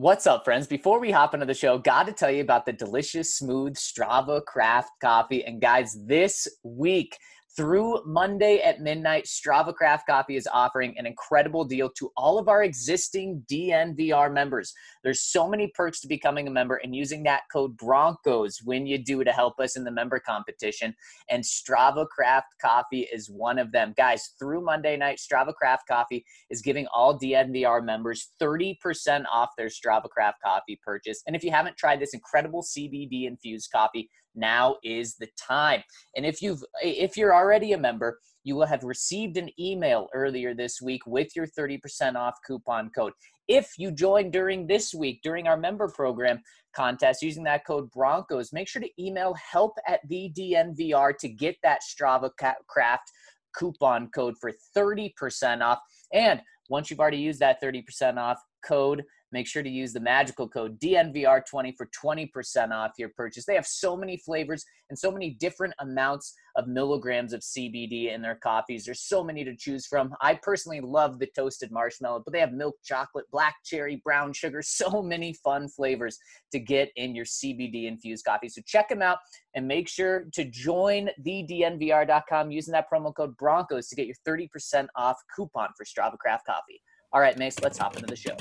What's up, friends? Before we hop into the show, got to tell you about the delicious, smooth Strava craft coffee. And guys, this week, through Monday at midnight, Strava Craft Coffee is offering an incredible deal to all of our existing DNVR members. There's so many perks to becoming a member and using that code Broncos when you do to help us in the member competition. And Strava Craft Coffee is one of them. Guys, through Monday night, Strava Craft Coffee is giving all DNVR members 30% off their Strava Craft Coffee purchase. And if you haven't tried this incredible CBD infused coffee, now is the time. And if you've if you're already a member, you will have received an email earlier this week with your 30% off coupon code. If you join during this week, during our member program contest, using that code Broncos, make sure to email help at the DNVR to get that Strava Craft coupon code for 30% off. And once you've already used that 30% off code, make sure to use the magical code DNVR20 for 20% off your purchase. They have so many flavors and so many different amounts of milligrams of CBD in their coffees. There's so many to choose from. I personally love the toasted marshmallow, but they have milk chocolate, black cherry, brown sugar, so many fun flavors to get in your CBD infused coffee. So check them out and make sure to join the DNVR.com using that promo code Broncos to get your 30% off coupon for Strava Craft Coffee. All right, Mace, let's hop into the show.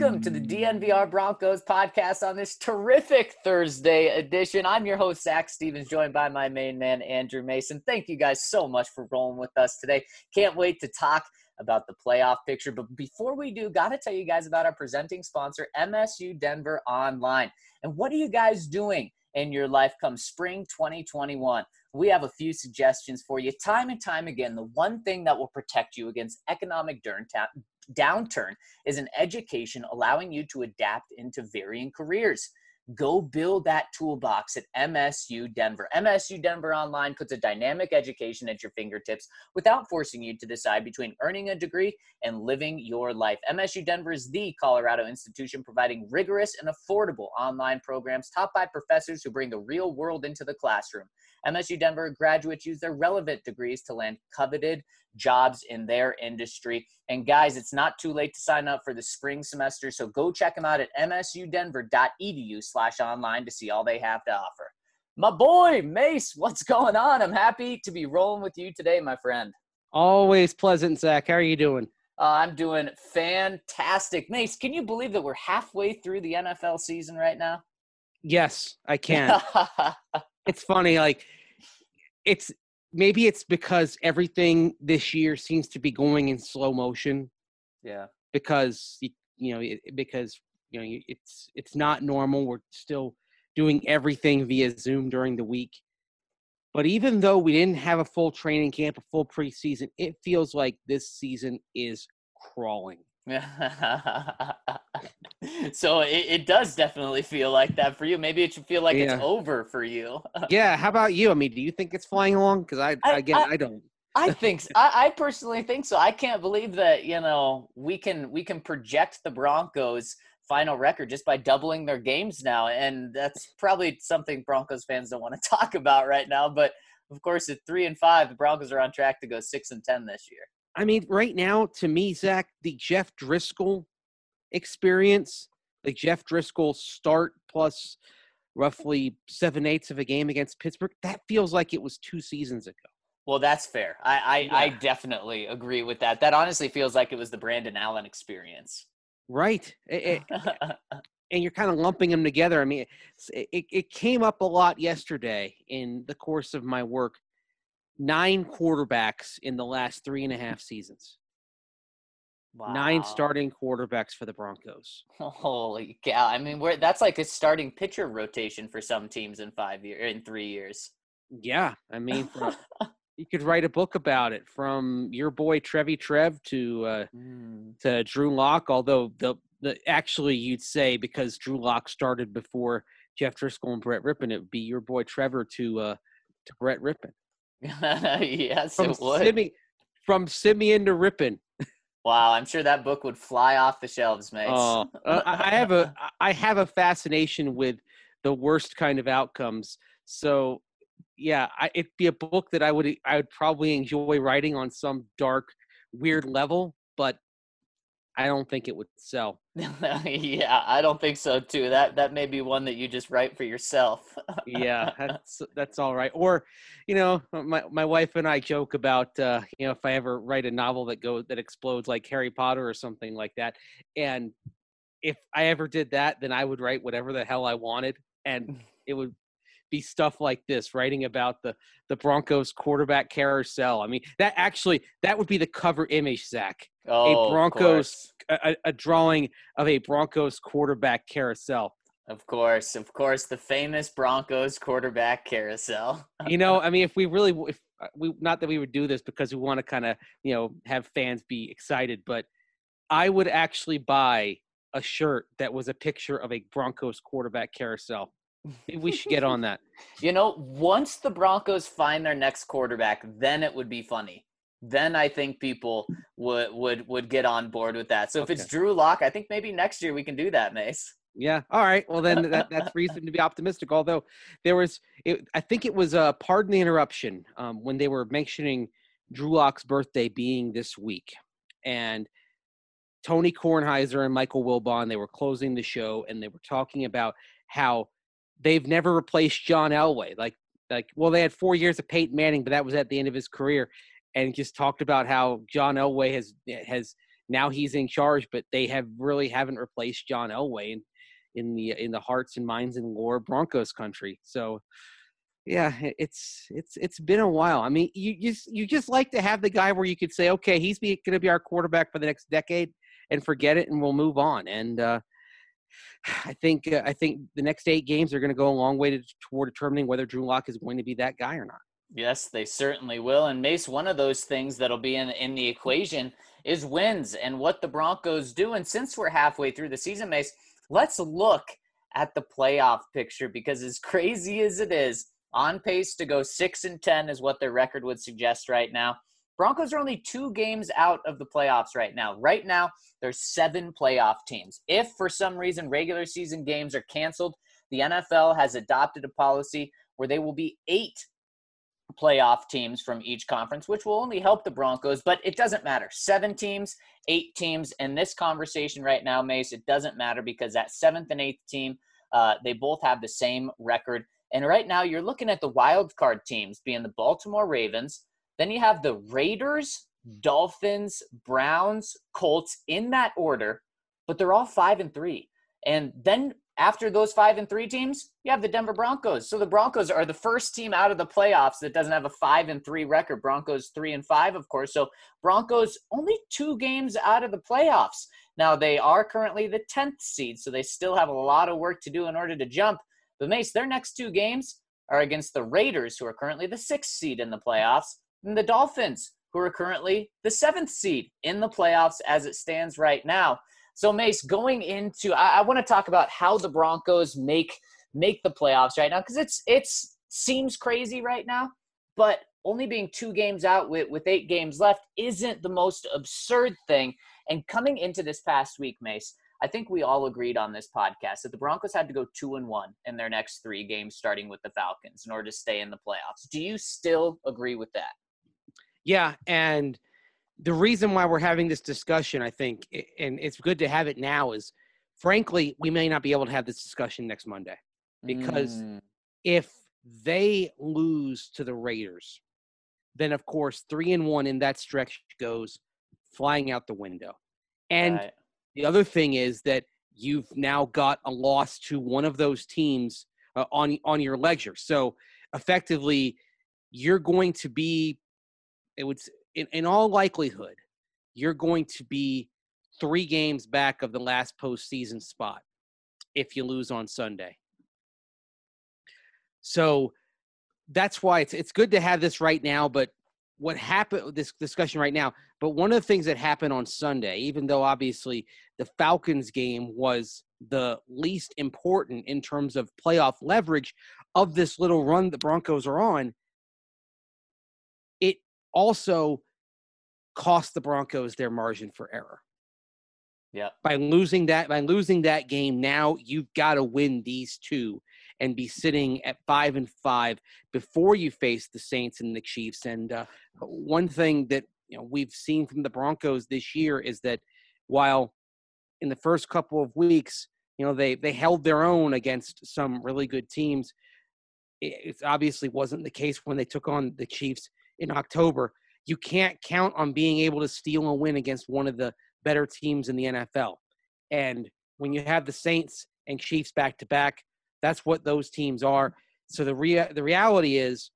Welcome, to the DNVR Broncos podcast on this terrific Thursday edition. I'm your host, Zach Stevens, joined by my main man, Andrew Mason. Thank you guys so much for rolling with us today. Can't wait to talk about the playoff picture. But before we do, got to tell you guys about our presenting sponsor, MSU Denver Online. And what are you guys doing in your life come spring 2021? we have a few suggestions for you. Time and time again, the one thing that will protect you against economic downturn is an education allowing you to adapt into varying careers. Go build that toolbox at MSU Denver. MSU Denver Online puts a dynamic education at your fingertips without forcing you to decide between earning a degree and living your life. MSU Denver is the Colorado institution providing rigorous and affordable online programs taught by professors who bring the real world into the classroom. MSU Denver graduates use their relevant degrees to land coveted jobs in their industry. And guys, it's not too late to sign up for the spring semester, so go check them out at msudenver.edu slash online to see all they have to offer. My boy, Mace, what's going on? I'm happy to be rolling with you today, my friend. Always pleasant, Zach. How are you doing? Uh, I'm doing fantastic. Mace, can you believe that we're halfway through the NFL season right now? Yes, I can. it's funny, like it's maybe it's because everything this year seems to be going in slow motion. Yeah. Because you know because you know it's it's not normal. We're still doing everything via Zoom during the week. But even though we didn't have a full training camp, a full preseason, it feels like this season is crawling. so it, it, does definitely feel like that for you. Maybe it should feel like yeah. it's over for you. yeah. How about you? I mean, do you think it's flying along? Because I, I, again, I, I don't. I think so. I, I personally think so. I can't believe that you know we can we can project the Broncos final record just by doubling their games now, and that's probably something Broncos fans don't want to talk about right now. But of course, at three and five, the Broncos are on track to go six and ten this year. I mean, right now, to me, Zach, the Jeff Driskel experience, the Jeff Driskel start plus roughly seven eighths of a game against Pittsburgh, that feels like it was two seasons ago. Well, that's fair. I I, yeah. I definitely agree with that. That honestly feels like it was the Brandon Allen experience. Right. It, it, and you're kind of lumping them together. I mean, it, it came up a lot yesterday in the course of my work nine quarterbacks in the last three and a half seasons. Nine starting quarterbacks for the Broncos. Holy cow! I mean, we're, that's like a starting pitcher rotation for some teams in five years, in three years. Yeah, I mean, from, you could write a book about it from your boy Trevi Trev to uh, Mm. to Drew Lock. Although the the actually you'd say because Drew Lock started before Jeff Driskel and Brett Rypien, it would be your boy Trevor to uh, to Brett Rypien yes, from it would. Simi- from Siemian to Rypien. Wow, I'm sure that book would fly off the shelves, Mace. Oh, uh, I I have a I have a fascination with the worst kind of outcomes. So, yeah, I, it'd be a book that I would I would probably enjoy writing on some dark, weird level, but I don't think it would sell. yeah, I don't think so too. That that may be one that you just write for yourself. Yeah, that's that's all right. Or, you know, my my wife and I joke about uh, you know if I ever write a novel that goes that explodes like Harry Potter or something like that, and if I ever did that, then I would write whatever the hell I wanted, and it would be stuff like this, writing about the the Broncos quarterback carousel. I mean, that actually that would be the cover image, Zach. Oh, of Broncos- A, a- a drawing of a Broncos quarterback carousel. Of course, of course, the famous Broncos quarterback carousel. you know, I mean, if we really, if uh, we, not that we would do this because we want to kind of, you know, have fans be excited, but I would actually buy a shirt that was a picture of a Broncos quarterback carousel. Maybe we should get on that. You know, once the Broncos find their next quarterback, then it would be funny. Then I think people would would would get on board with that. So if it's Drew Lock, I think maybe next year we can do that, Mace. Yeah. All right. Well, then that, that's reason to be optimistic. Although there was, it, I think it was, uh, pardon the interruption, um, when they were mentioning Drew Lock's birthday being this week, and Tony Kornheiser and Michael Wilbon, they were closing the show, and they were talking about how they've never replaced John Elway. Like, like, well, they had four years of Peyton Manning, but that was at the end of his career, and just talked about how John Elway has has now he's in charge, but they have really haven't replaced John Elway in, in the in the hearts and minds and lore Broncos country. So yeah, it's it's it's been a while. I mean, you just you just like to have the guy where you could say, okay, he's going to be our quarterback for the next decade, and forget it, and we'll move on. And uh, I think uh, I think the next eight games are going to go a long way to, toward determining whether Drew Lock is going to be that guy or not. Yes, they certainly will. And Mace, one of those things that'll be in in the equation is wins and what the Broncos do. And since we're halfway through the season, Mace, let's look at the playoff picture because as crazy as it is, on pace to go six and ten is what their record would suggest right now. Broncos are only two games out of the playoffs right now. Right now, there's seven playoff teams. If for some reason regular season games are canceled, the NFL has adopted a policy where they will be eight playoff teams from each conference, which will only help the Broncos, but it doesn't matter. Seven teams, eight teams. In this conversation right now, Mace, it doesn't matter because that seventh and eighth team, uh, they both have the same record. And right now, you're looking at the wild card teams being the Baltimore Ravens. Then you have the Raiders, Dolphins, Browns, Colts in that order, but they're all five and three. And then after those five and three teams, you have the Denver Broncos. So the Broncos are the first team out of the playoffs that doesn't have a five and three record. Broncos three and five, of course. So Broncos only two games out of the playoffs. Now they are currently the tenth seed, so they still have a lot of work to do in order to jump. But Mace, their next two games are against the Raiders, who are currently the sixth seed in the playoffs, and the Dolphins, who are currently the seventh seed in the playoffs as it stands right now. So Mace, going into, I, I want to talk about how the Broncos make make the playoffs right now because it's it's seems crazy right now, but only being two games out with with eight games left isn't the most absurd thing. And coming into this past week, Mace, I think we all agreed on this podcast that the Broncos had to go two and one in their next three games, starting with the Falcons, in order to stay in the playoffs. Do you still agree with that? Yeah, and the reason why we're having this discussion, I think, and it's good to have it now, is frankly, we may not be able to have this discussion next Monday because Mm, if they lose to the Raiders, then of course three and one in that stretch goes flying out the window. And right. the other thing is that you've now got a loss to one of those teams uh, on on your ledger. So effectively, you're going to be, it would, in, in all likelihood, you're going to be three games back of the last postseason spot if you lose on Sunday. So that's why it's it's good to have this right now. But what happened this discussion right now? But one of the things that happened on Sunday, even though obviously the Falcons game was the least important in terms of playoff leverage of this little run the Broncos are on, also cost the Broncos their margin for error. Yeah. By losing that by losing that game now you've got to win these two and be sitting at 5 and 5 before you face the Saints and the Chiefs and uh, one thing that you know we've seen from the Broncos this year is that while in the first couple of weeks you know they they held their own against some really good teams it obviously wasn't the case when they took on the Chiefs in October you can't count on being able to steal a win against one of the better teams in the NFL. And when you have the Saints and Chiefs back to back, that's what those teams are. So the rea- the reality is,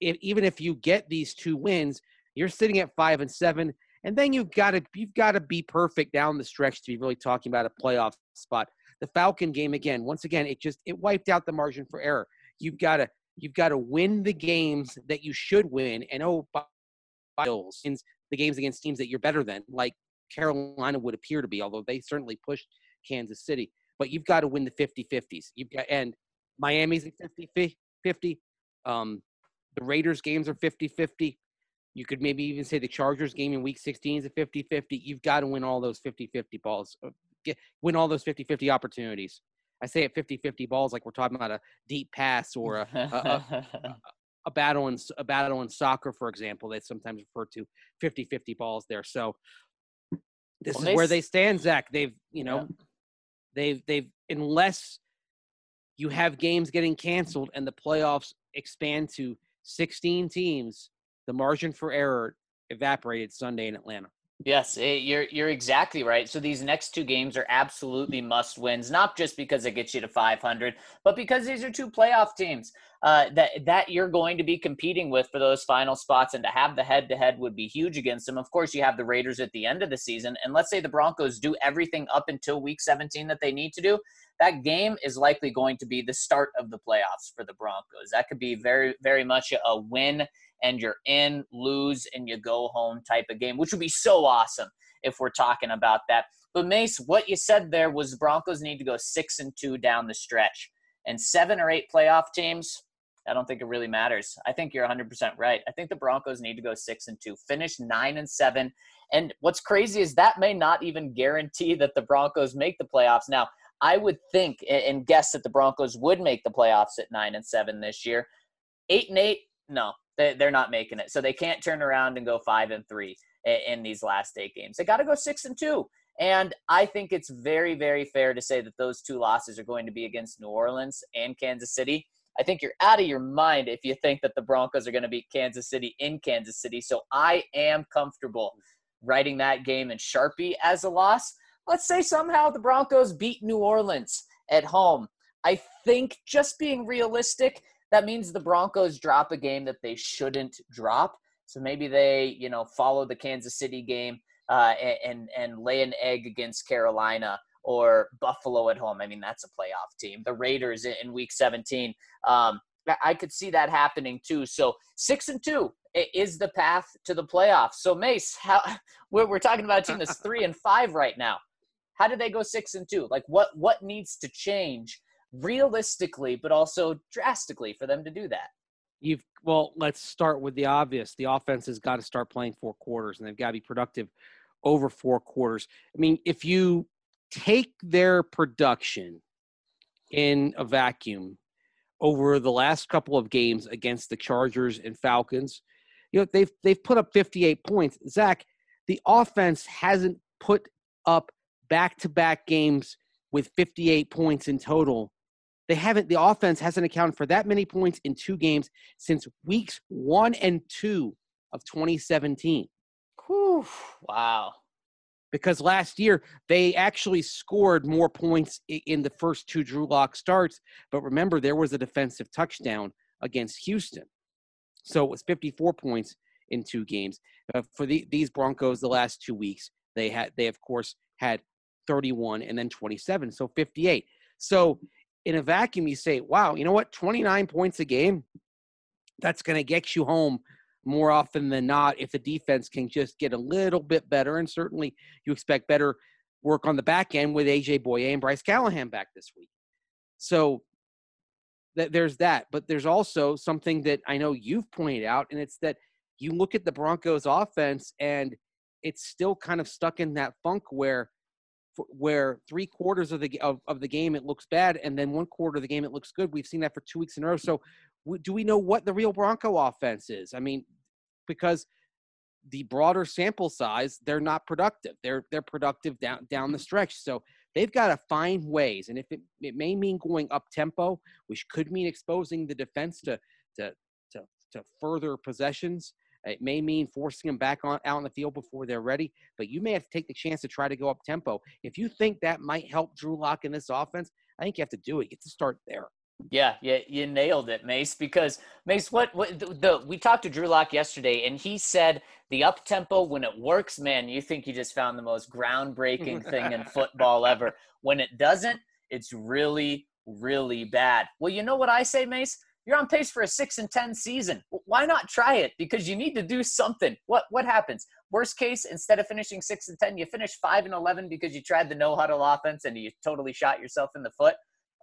if, even if you get these two wins, you're sitting at five and seven, and then you've got to you've got to be perfect down the stretch to be really talking about a playoff spot. The Falcon game again, once again, it just it wiped out the margin for error. You've got to you've got to win the games that you should win, and oh, Bills the games against teams that you're better than, like Carolina would appear to be, although they certainly pushed Kansas City. But you've got to win the 50 50s. You've got, and Miami's at 50 50. Um, the Raiders games are 50 50. You could maybe even say the Chargers game in week 16 is a 50 50. You've got to win all those 50 50 balls, uh, get, win all those 50 50 opportunities. I say at 50 50 balls like we're talking about a deep pass or a, a, a, a battle in a battle in soccer, for example, they sometimes refer to 50-50 balls there. So this well, is where they stand, Zach. They've you know yeah. they've they've unless you have games getting canceled and the playoffs expand to 16 teams, the margin for error evaporated Sunday in Atlanta. Yes, it, eh, you're you're exactly right. So these next two games are absolutely must wins, not just because it gets you to 500, but because these are two playoff teams uh, that that you're going to be competing with for those final spots, and to have the head to head would be huge against them. Of course, you have the Raiders at the end of the season, and let's say the Broncos do everything up until Week 17 that they need to do. That game is likely going to be the start of the playoffs for the Broncos. That could be very, very much a win and you're in, lose, and you go home type of game, which would be so awesome if we're talking about that. But Mace, what you said there was the Broncos need to go six and two down the stretch, and seven or eight playoff teams. I don't think it really matters. I think you're 100% right. I think the Broncos need to go six and two, finish nine and seven. And what's crazy is that may not even guarantee that the Broncos make the playoffs. Now, I would think and guess that the Broncos would make the playoffs at nine and seven this year. Eight and eight, no, they, they're not making it. So they can't turn around and go five and three in these last eight games. They got to go six and two. And I think it's very, very fair to say that those two losses are going to be against New Orleans and Kansas City. I think you're out of your mind if you think that the Broncos are going to beat Kansas City in Kansas City. So I am comfortable writing that game in Sharpie as a loss. Let's say somehow the Broncos beat New Orleans at home. I think just being realistic, that means the Broncos drop a game that they shouldn't drop. So maybe they, you know, follow the Kansas City game uh, and and lay an egg against Carolina or Buffalo at home. I mean, that's a playoff team. The Raiders in Week 17. Um, I could see that happening too. So six and two is the path to the playoffs. So Mace, how we're, we're talking about a team that's three and five right now. How did they go six and two? Like what what needs to change realistically, but also drastically for them to do that? You've well, let's start with the obvious. The offense has got to start playing four quarters, and they've got to be productive over four quarters. I mean, if you take their production in a vacuum over the last couple of games against the Chargers and Falcons, you know they've they've put up 58 points. Zach, the offense hasn't put up back-to-back games with 58 points in total they haven't, the offense hasn't accounted for that many points in two games since weeks one and two of 2017. Whew, wow. Because last year they actually scored more points in the first two Drew Lock starts. But remember, there was a defensive touchdown against Houston. So it was 54 points in two games. Uh, for the, these Broncos, the last two weeks, they had they of course had 31 and then 27, so 58. So in a vacuum, you say, wow, you know what? 29 points a game, that's going to get you home more often than not if the defense can just get a little bit better. And certainly you expect better work on the back end with AJ Bouye and Bryce Callahan back this week. So that there's that. But there's also something that I know you've pointed out, and it's that you look at the Broncos offense and it's still kind of stuck in that funk where where three quarters of the of, of the game it looks bad and then one quarter of the game it looks good. We've seen that for two weeks in a row. So do we know what the real bronco offense is? I mean because the broader sample size they're not productive. They're they're productive down down the stretch. So they've got to find ways and if it, it may mean going up tempo which could mean exposing the defense to to to, to further possessions it may mean forcing them back on out on the field before they're ready, but you may have to take the chance to try to go up tempo. If you think that might help Drew Lock in this offense, I think you have to do it. You have to start there. Yeah, yeah, you nailed it, Mace. Because Mace, what, what the, the we talked to Drew Lock yesterday, and he said the up tempo when it works, man, you think you just found the most groundbreaking thing in football ever. When it doesn't, it's really, really bad. Well, you know what I say, Mace? You're on pace for a six and ten season. Why not try it? Because you need to do something. What what happens? Worst case, instead of finishing six and ten, you finish five and eleven because you tried the no huddle offense and you totally shot yourself in the foot.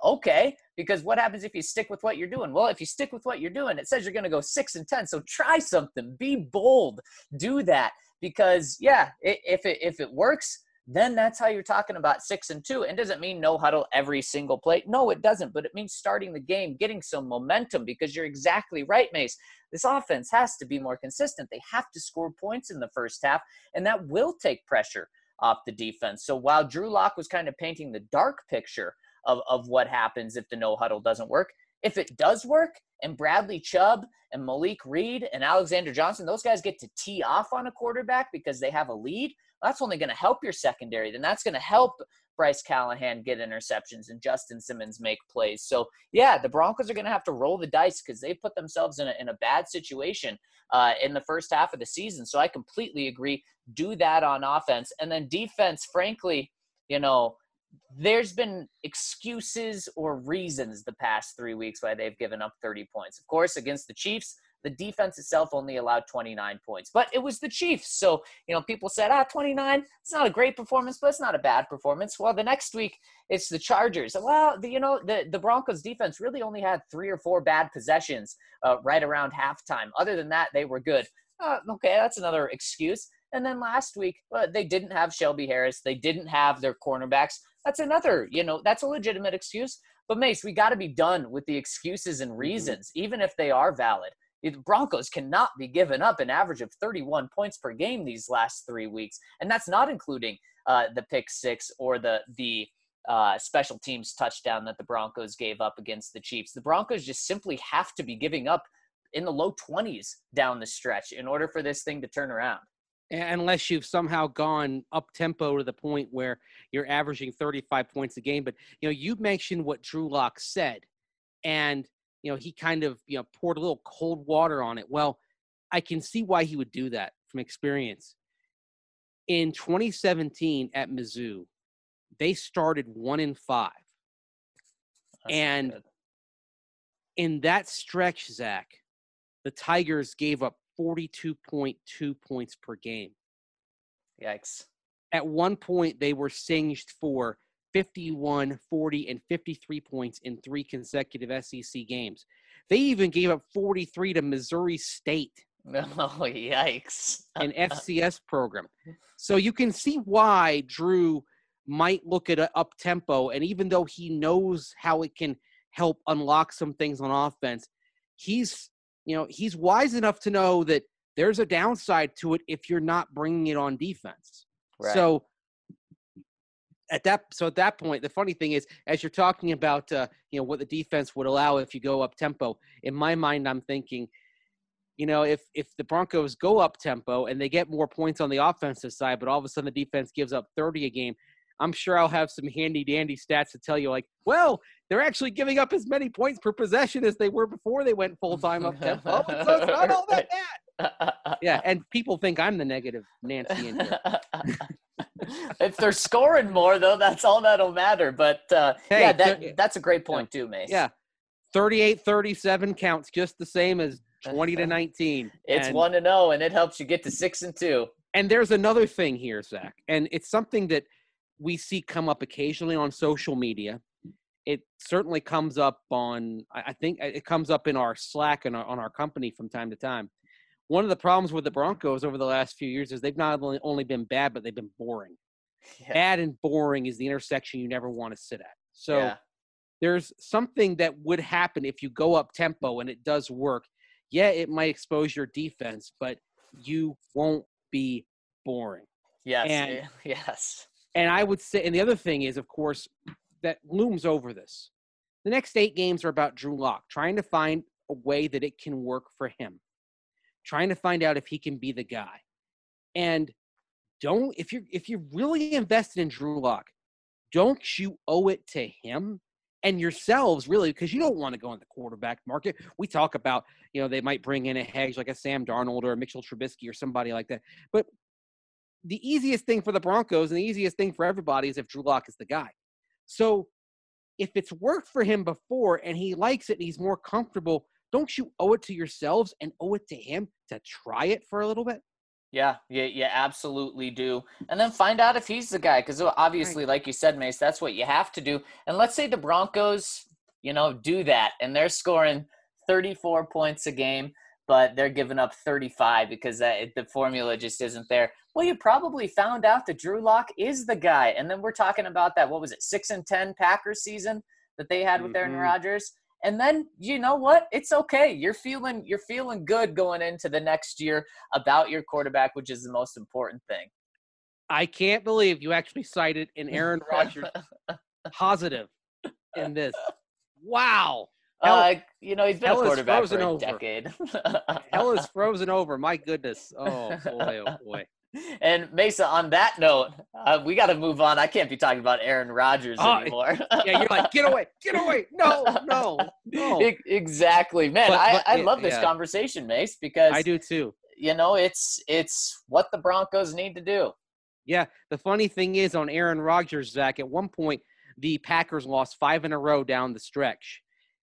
Okay, because what happens if you stick with what you're doing? Well, if you stick with what you're doing, it says you're going to go six and ten. So try something. Be bold. Do that because yeah, if it if it works, then that's how you're talking about six and two. And doesn't mean no huddle every single play. No, it doesn't. But it means starting the game, getting some momentum because you're exactly right, Mace. This offense has to be more consistent. They have to score points in the first half, and that will take pressure off the defense. So while Drew Lock was kind of painting the dark picture of, of what happens if the no huddle doesn't work, if it does work and Bradley Chubb and Malik Reed and Alexander Johnson, those guys get to tee off on a quarterback because they have a lead, that's only going to help your secondary. Then that's going to help Bryce Callahan get interceptions and Justin Simmons make plays. So, yeah, the Broncos are going to have to roll the dice because they put themselves in a, in a bad situation uh, in the first half of the season. So, I completely agree. Do that on offense. And then defense, frankly, you know, there's been excuses or reasons the past three weeks why they've given up 30 points. Of course, against the Chiefs, the defense itself only allowed 29 points, but it was the Chiefs. So, you know, people said, ah, 29, it's not a great performance, but it's not a bad performance. Well, the next week, it's the Chargers. Well, the, you know, the, the Broncos defense really only had three or four bad possessions uh, right around halftime. Other than that, they were good. Uh, okay, that's another excuse. And then last week, well, they didn't have Shelby Harris. They didn't have their cornerbacks. That's another, you know, that's a legitimate excuse. But Mace, we got to be done with the excuses and mm-hmm. reasons, mm-hmm. even if they are valid. The Broncos cannot be given up an average of 31 points per game these last three weeks, and that's not including uh, the pick six or the the uh, special teams touchdown that the Broncos gave up against the Chiefs. The Broncos just simply have to be giving up in the low 20s down the stretch in order for this thing to turn around unless you've somehow gone up tempo to the point where you're averaging 35 points a game. But you know, you mentioned what Drew Lock said, and you know he kind of you know poured a little cold water on it. Well, I can see why he would do that from experience. In 2017 at Mizzou, they started one in five, That's and good. in that stretch, Zach, the Tigers gave up 42.2 points per game. Yikes. At one point, they were singed for 51, 40, and 53 points in three consecutive SEC games. They even gave up 43 to Missouri State. Oh, yikes. an FCS program. So you can see why Drew might look at up tempo. And even though he knows how it can help unlock some things on offense, he's you know, he's wise enough to know that there's a downside to it if you're not bringing it on defense. Right. So at that so at that point the funny thing is as you're talking about uh, you know what the defense would allow if you go up tempo in my mind i'm thinking you know if if the broncos go up tempo and they get more points on the offensive side but all of a sudden the defense gives up 30 a game I'm sure I'll have some handy dandy stats to tell you, like, well, they're actually giving up as many points per possession as they were before they went full time up tempo. so it's not all that bad. yeah, and people think I'm the negative Nancy in here. it they're scoring more, though, that's all that'll matter. But uh, Hey, yeah, that, th- that's a great point too, Mace. Yeah. 38 37 counts just the same as 20 to 19. it's And- one to zero, and it helps you get to six and two. And there's another thing here, Zach, and it's something that we see come up occasionally on social media. It certainly comes up on, I think it comes up in our Slack and on our company from time to time. One of the problems with the Broncos over the last few years is they've not only, only been bad, but they've been boring. Yeah. Bad and boring is the intersection you never want to sit at. So yeah. there's something that would happen if you go up tempo and it does work. Yeah, it might expose your defense, but you won't be boring. Yes. and- eh, yes. And I would say, and the other thing is, of course, that looms over this. The next eight games are about Drew Lock trying to find a way that it can work for him, trying to find out if he can be the guy. And don't if you're if you're really invested in Drew Lock, don't you owe it to him and yourselves really because you don't want to go in the quarterback market. We talk about you know they might bring in a hedge like a Sam Darnold or a Mitchell Trubisky or somebody like that, but the easiest thing for the Broncos and the easiest thing for everybody is if Drew Lock is the guy. So if it's worked for him before and he likes it and he's more comfortable, don't you owe it to yourselves and owe it to him to try it for a little bit? Yeah, yeah, you absolutely do. And then find out if he's the guy, because obviously, like you said, Mace, that's what you have to do. And let's say the Broncos, you know, do that, and they're scoring 34 points a game, but they're giving up 35 because that the formula just isn't there. Well, you probably found out that Drew Lock is the guy, and then we're talking about that. What was it, six and ten Packers season that they had with Aaron Mhm. Rodgers? And then you know what? It's okay. You're feeling you're feeling good going into the next year about your quarterback, which is the most important thing. I can't believe you actually cited an Aaron Rodgers positive in this. Wow. Hell- uh, you know, he's been hell is quarterback for a over. decade. Hell is frozen over. My goodness. Oh boy, oh boy. And Mesa, on that note, uh, we got to move on. I can't be talking about Aaron Rodgers Oh, anymore. Yeah, you're like, get away, get away. No, no, no. Exactly, man. But- I, but I it- love this yeah. conversation, Mace, because I do too. you know it's it's what the Broncos need to do. Yeah, the funny thing is on Aaron Rodgers, Zach, at one point the Packers lost five in a row down the stretch.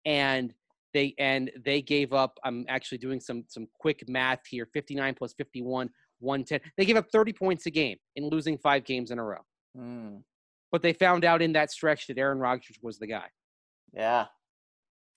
And they and they gave up. I'm actually doing some some quick math here. 59 plus 51, 110. They gave up 30 points a game in losing five games in a row. Mm, But they found out in that stretch that Aaron Rodgers was the guy. yeah,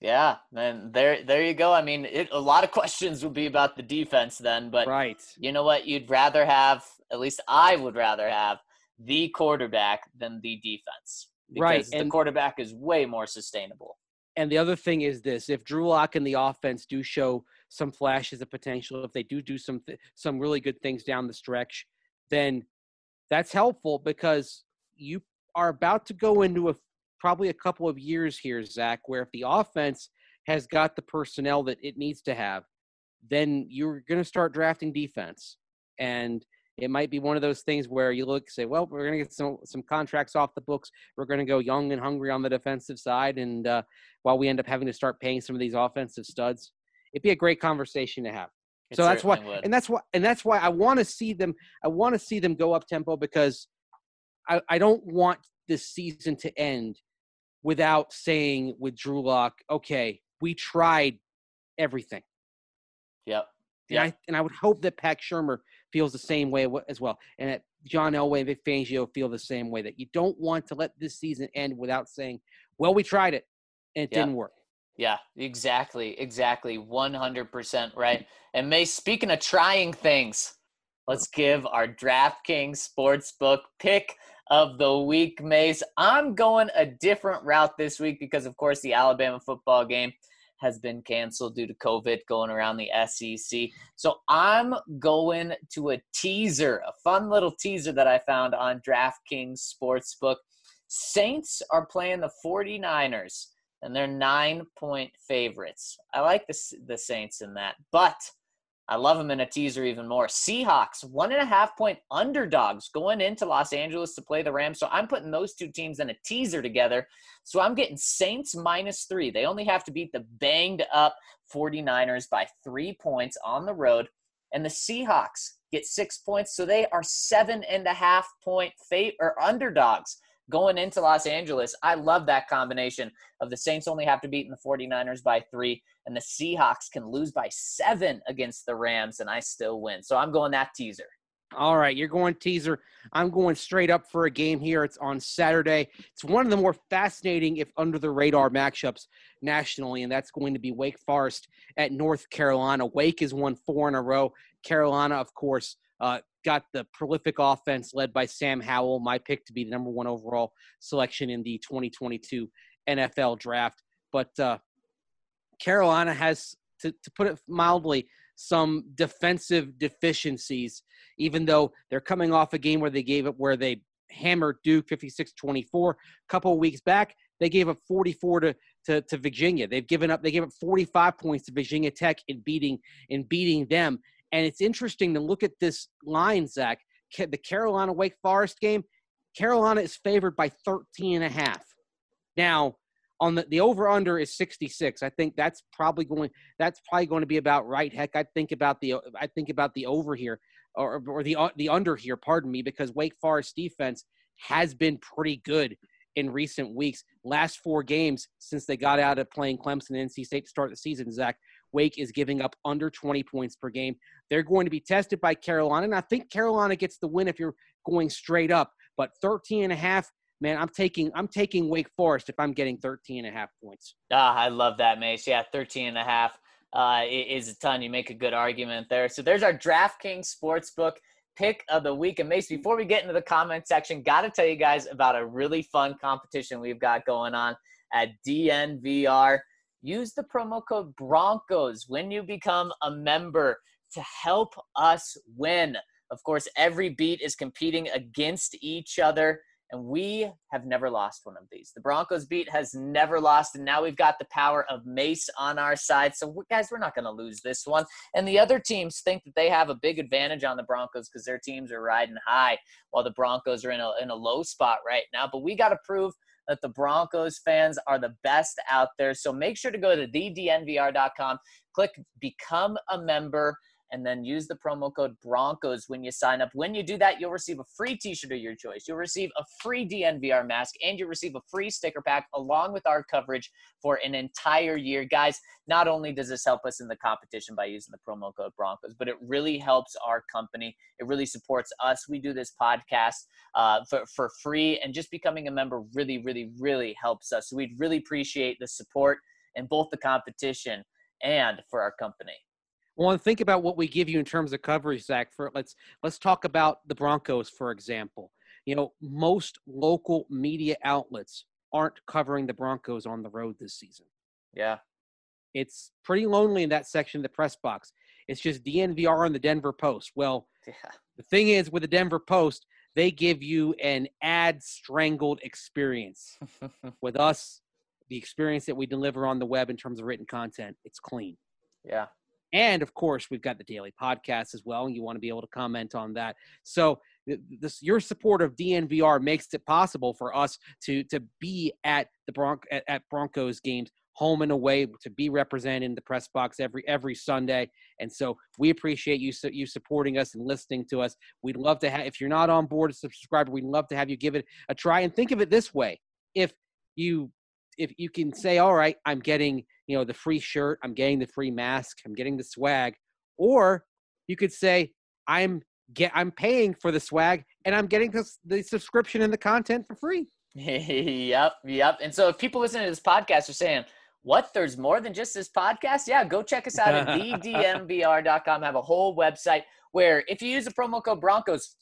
yeah, man. There, there you go. I mean, it, a lot of questions would be about the defense then, but Right. you know what? You'd rather have, at least I would rather have, the quarterback than the defense. Because Right, the and- quarterback is way more sustainable. And the other thing is this: if Drew Lock and the offense do show some flashes of potential, if they do do some th- some really good things down the stretch, then that's helpful because you are about to go into a probably a couple of years here, Zach, where if the offense has got the personnel that it needs to have, then you're going to start drafting defense, and it might be one of those things where you look say, well, we're going to get some some contracts off the books. We're going to go young and hungry on the defensive side, and uh, while we end up having to start paying some of these offensive studs, it'd be a great conversation to have. It so that's why, would. and that's why, and that's why I want to see them. I want to see them go up tempo because I, I don't want this season to end without saying with Drew Lock, okay, we tried everything. Yep. And Yeah. I and I would hope that Pat Shurmur feels the same way as well, and that John Elway and Vic Fangio feel the same way. That you don't want to let this season end without saying, "Well, we tried it, and it Yeah. didn't work." Yeah, exactly, exactly, one hundred percent right. And May, speaking of trying things, let's give our DraftKings Sportsbook pick of the week, Mace. I'm going a different route this week because, of course, the Alabama football game has been canceled due to COVID going around the SEC. So I'm going to a teaser, a fun little teaser that I found on DraftKings Sportsbook. Saints are playing the 49ers and they're nine point favorites. I like the the Saints in that, but I love them in a teaser even more. Seahawks one and a half point underdogs going into Los Angeles to play the Rams. So I'm putting those two teams in a teaser together. So I'm getting Saints minus three. They only have to beat the banged up 49ers by three points on the road. And the Seahawks get six points. So they are seven and a half point fate or underdogs going into Los Angeles. I love that combination of the Saints only have to beat the 49ers by three, and the Seahawks can lose by seven against the Rams, and I still win. So I'm going that teaser. All right, you're going teaser. I'm going straight up for a game here. It's on Saturday. It's one of the more fascinating, if under the radar, matchups nationally, and that's going to be Wake Forest at North Carolina. Wake has won four in a row. Carolina, of course, uh, got the prolific offense led by Sam Howell, my pick to be the number one overall selection in the 2022 NFL draft. But uh, Carolina has, to, to put it mildly, some defensive deficiencies, even though they're coming off a game where they gave up, where they hammered Duke 56-24. A couple of weeks back, they gave up 44 to, to, to Virginia. They've given up they gave up 45 points to Virginia Tech in beating in beating them. And it's interesting to look at this line, Zach. The Carolina Wake Forest game, Carolina is favored by 13 and a half. Now, on the, the over under is 66 i think that's probably going that's probably going to be about right heck i think about the i think about the over here or, or the the under here pardon me because wake forest defense has been pretty good in recent weeks last four games since they got out of playing clemson and nc state to start the season zach wake is giving up under 20 points per game they're going to be tested by carolina and i think carolina gets the win if you're going straight up but 13 and a half man, I'm taking I'm taking Wake Forest if I'm getting 13 and a half points. Ah, I love that, Mace. Yeah, 13 and a half uh, is a ton. You make a good argument there. So there's our DraftKings Sportsbook pick of the week. And Mace, before we get into the comment section, got to tell you guys about a really fun competition we've got going on at DNVR. Use the promo code Broncos when you become a member to help us win. Of course, every beat is competing against each other and we have never lost one of these. The Broncos beat has never lost, and now we've got the power of Mace on our side. So, guys, we're not going to lose this one. And the other teams think that they have a big advantage on the Broncos because their teams are riding high, while the Broncos are in a in a low spot right now. But we got to prove that the Broncos fans are the best out there. So make sure to go to thednvr.com, click become a member and then use the promo code Broncos when you sign up. When you do that, you'll receive a free t shirt of your choice. You'll receive a free DNVR mask and you'll receive a free sticker pack along with our coverage for an entire year. Guys, not only does this help us in the competition by using the promo code Broncos, but it really helps our company. It really supports us. We do this podcast uh, for, for free, and just becoming a member really, really, really helps us. So we'd really appreciate the support in both the competition and for our company. Well, and think about what we give you in terms of coverage, Zach. For let's let's talk about the Broncos, for example. You know, most local media outlets aren't covering the Broncos on the road this season. Yeah, it's pretty lonely in that section of the press box. It's just DNVR and the Denver Post. Well, yeah. the thing is, with the Denver Post, they give you an ad strangled experience. with us, the experience that we deliver on the web in terms of written content, it's clean. Yeah. And of course, we've got the daily podcast as well. And you want to be able to comment on that. So this your support of DNVR makes it possible for us to to be at the Bronc at, at Broncos games home and away to be represented in the press box every every Sunday. And so we appreciate you you supporting us and listening to us. We'd love to have if you're not on board a subscriber, we'd love to have you give it a try and think of it this way. If you if you can say, all right, I'm getting you know the free shirt i'm getting the free mask i'm getting the swag or you could say i'm get i'm paying for the swag and i'm getting the, the subscription and the content for free. Yep yep and so if people listening to this podcast are saying what? There's more than just this podcast? Yeah go check us out at ddnvr.com have a whole website where if you use the promo code broncos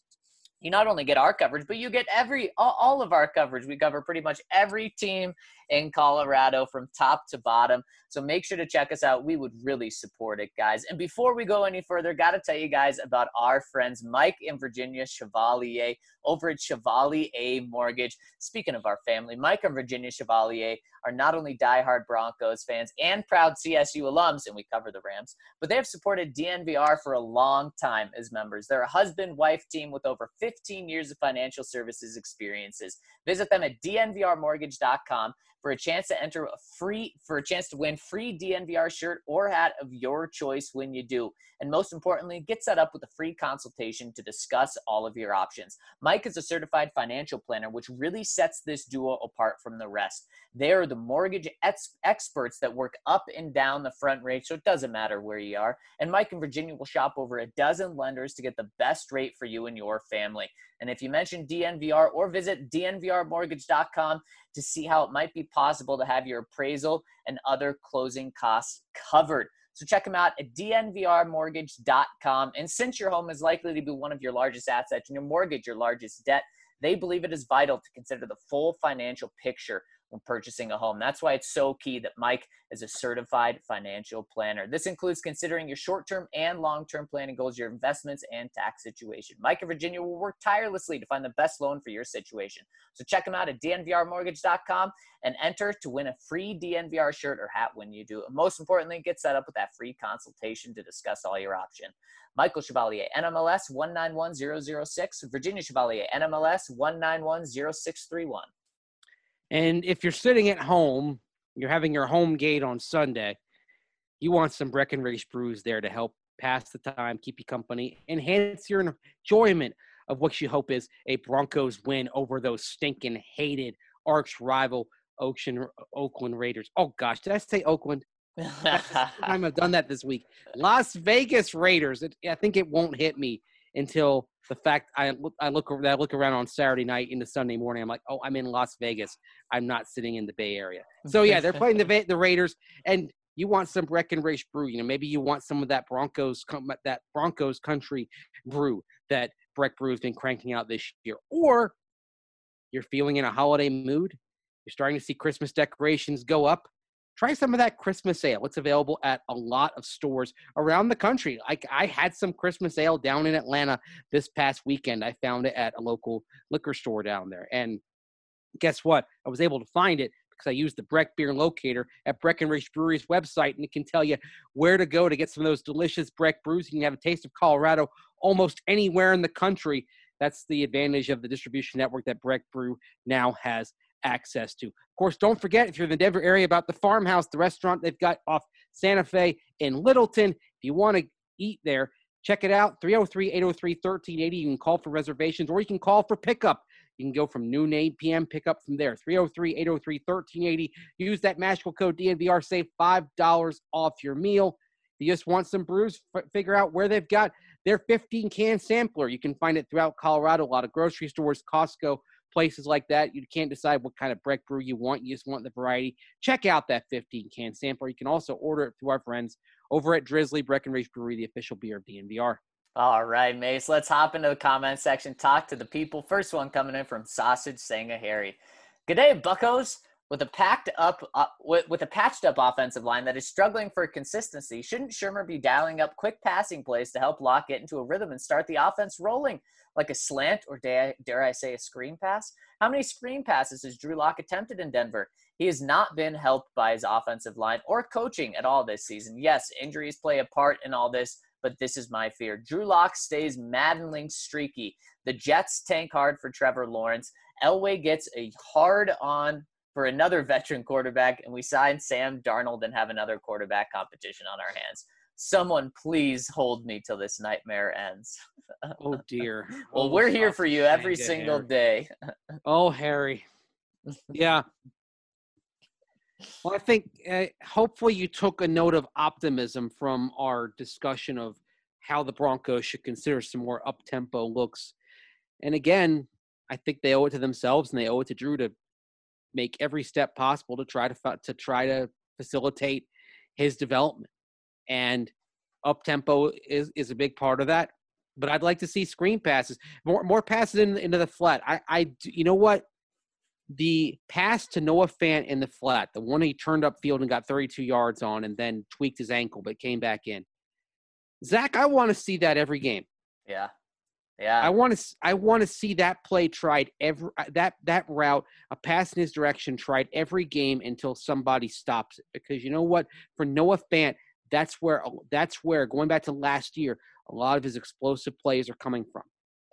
you not only get our coverage, but you get every all, of our coverage. We cover pretty much every team in Colorado from top to bottom. So make sure to check us out. We would really support it, guys. And before we go any further, got to tell you guys about our friends Mike and Virginia Chevalier over at Chevalier Mortgage. Speaking of our family, Mike and Virginia Chevalier are not only diehard Broncos fans and proud CSU alums, and we cover the Rams, but they have supported DNVR for a long time as members. They're a husband wife team with over 15 years of financial services experiences. Visit them at dnvrmortgage.com for a chance to enter a free for a chance to win free DNVR shirt or hat of your choice when you do. And most importantly, get set up with a free consultation to discuss all of your options. Mike is a certified financial planner, which really sets this duo apart from the rest. They are the mortgage ex- experts that work up and down the Front Range, so it doesn't matter where you are. And Mike and Virginia will shop over a dozen lenders to get the best rate for you and your family. And if you mention DNVR or visit dnvrmortgage.com to see how it might be possible to have your appraisal and other closing costs covered. So check them out at dnvrmortgage.com. And since your home is likely to be one of your largest assets and your mortgage your largest debt, they believe it is vital to consider the full financial picture when purchasing a home. That's why it's so key that Mike is a certified financial planner. This includes considering your short term and long term planning goals, your investments, and tax situation. Mike and Virginia will work tirelessly to find the best loan for your situation. So check them out at dnvrmortgage.com and enter to win a free DNVR shirt or hat when you do. And most importantly, get set up with that free consultation to discuss all your options. Michael Chevalier, NMLS 191006, Virginia Chevalier, NMLS 191061. And if you're sitting at home, you're having your home gate on Sunday, you want some Breckenridge brews there to help pass the time, keep you company, enhance your enjoyment of what you hope is a Broncos win over those stinking hated arch rival Ocean, Oakland Raiders. Oh gosh, did I say Oakland? time I've done that this week. Las Vegas Raiders. It, I think it won't hit me until the fact I look I look I look around on Saturday night into Sunday morning. I'm like, oh, I'm in Las Vegas. I'm not sitting in the Bay Area. So yeah, they're playing the the Raiders, and you want some Breckenridge brew. You know, maybe you want some of that Broncos that Broncos country brew that Breck Brew has been cranking out this year, or you're feeling in a holiday mood. You're starting to see Christmas decorations go up try some of that Christmas ale. It's available at a lot of stores around the country. Like I had some Christmas ale down in Atlanta this past weekend. I found it at a local liquor store down there. And guess what? I was able to find it because I used the Breck beer locator at Breckenridge Brewery's website, and it can tell you where to go to get some of those delicious Breck brews. You can have a taste of Colorado almost anywhere in the country. That's the advantage of the distribution network that Breck Brew now has access to. Of course, don't forget if you're in the Denver area about the farmhouse, the restaurant they've got off Santa Fe in Littleton. If you want to eat there, check it out 303 803 1380. You can call for reservations or you can call for pickup. You can go from noon to 8 p.m. Pick up from there. 303 803 1380. Use that magical code DNVR. Save $5 off your meal. If you just want some brews, f- figure out where they've got their 15 can sampler. You can find it throughout Colorado, a lot of grocery stores, Costco, places like that. You can't decide what kind of Breck brew you want. You just want the variety. Check out that 15 can sampler. You can also order it through our friends over at Drizly Breckenridge Brewery, the official beer of DNVR. All right, Mace. Let's hop into the comment section. Talk to the people. First one coming in from Sausage Sanga Harry. Good day, Buckos. With a packed up uh, with, with a patched up offensive line that is struggling for consistency, shouldn't Shurmur be dialing up quick passing plays to help Lock get into a rhythm and start the offense rolling? Like a slant or dare, dare I say a screen pass? How many screen passes has Drew Lock attempted in Denver? He has not been helped by his offensive line or coaching at all this season. Yes, injuries play a part in all this, but this is my fear. Drew Lock stays maddening streaky. The Jets tank hard for Trevor Lawrence. Elway gets a hard on for another veteran quarterback, and we sign Sam Darnold and have another quarterback competition on our hands someone please hold me till this nightmare ends. oh dear. well, oh, we're here for you every single Harry. day. oh, Harry. Yeah. Well, I think uh, hopefully you took a note of optimism from our discussion of how the Broncos should consider some more up tempo looks. And again, I think they owe it to themselves and they owe it to Drew to make every step possible to try to to try to facilitate his development and up tempo is is a big part of that. But I'd like to see screen passes, more more passes in, into the flat. I I you know what the pass to Noah Fant in the flat, the one he turned up field and got 32 yards on, and then tweaked his ankle but came back in. Zach, I want to see that every game. Yeah, yeah. I want to I want to see that play tried every that that route, a pass in his direction tried every game until somebody stops it. Because you know what, for Noah Fant, that's where that's where going back to last year, a lot of his explosive plays are coming from,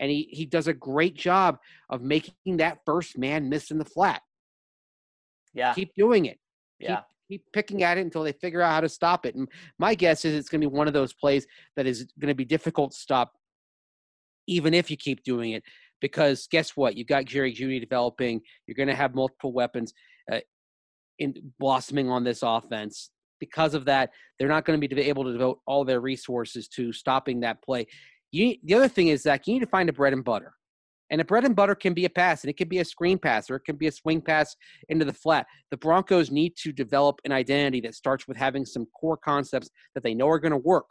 and he he does a great job of making that first man miss in the flat. Yeah. Keep doing it. yeah. Keep, keep picking at it until they figure out how to stop it. And my guess is it's going to be one of those plays that is going to be difficult to stop, even if you keep doing it. Because guess what? You've got Jerry Jeudy developing. You're going to have multiple weapons uh, in blossoming on this offense. Because of that, they're not going to be able to devote all their resources to stopping that play. You, the other thing is that you need to find a bread and butter. And a bread and butter can be a pass, and it can be a screen pass, or it can be a swing pass into the flat. The Broncos need to develop an identity that starts with having some core concepts that they know are going to work.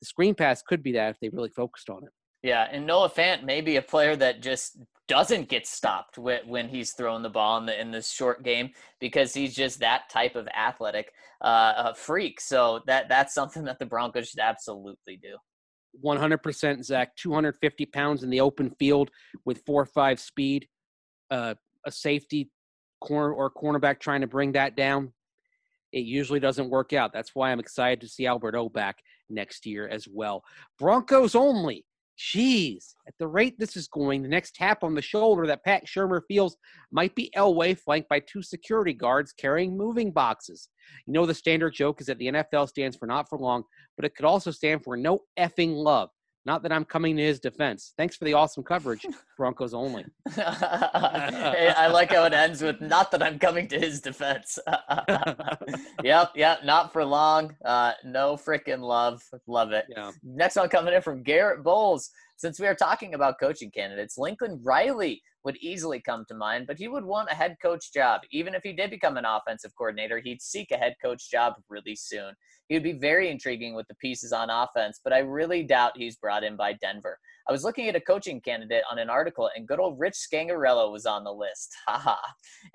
The screen pass could be that if they really focused on it. Yeah, and Noah Fant may be a player that just doesn't get stopped when, he's throwing the ball in the in this short game because he's just that type of athletic uh, freak. So that that's something that the Broncos should absolutely do. 100% Zach, 250 pounds in the open field with four or five speed, uh, a safety corner or cornerback trying to bring that down. It usually doesn't work out. That's why I'm excited to see Albert O back next year as well. Broncos only. Jeez, at the rate this is going, the next tap on the shoulder that Pat Shurmur feels might be Elway flanked by two security guards carrying moving boxes. You know, the standard joke is that the NFL stands for not for long, but it could also stand for no effing love. Not that I'm coming to his defense. Thanks for the awesome coverage, Broncos only. I like how it ends with not that I'm coming to his defense. yep, yep, not for long. Uh, no freaking love. Love it. Yeah. Next one coming in from Garett Bolles. Since we are talking about coaching candidates, Lincoln Riley would easily come to mind, but he would want a head coach job. Even if he did become an offensive coordinator, he'd seek a head coach job really soon. He would be very intriguing with the pieces on offense, but I really doubt he's brought in by Denver. I was looking at a coaching candidate on an article, and good old Rich Scangarello was on the list. Haha.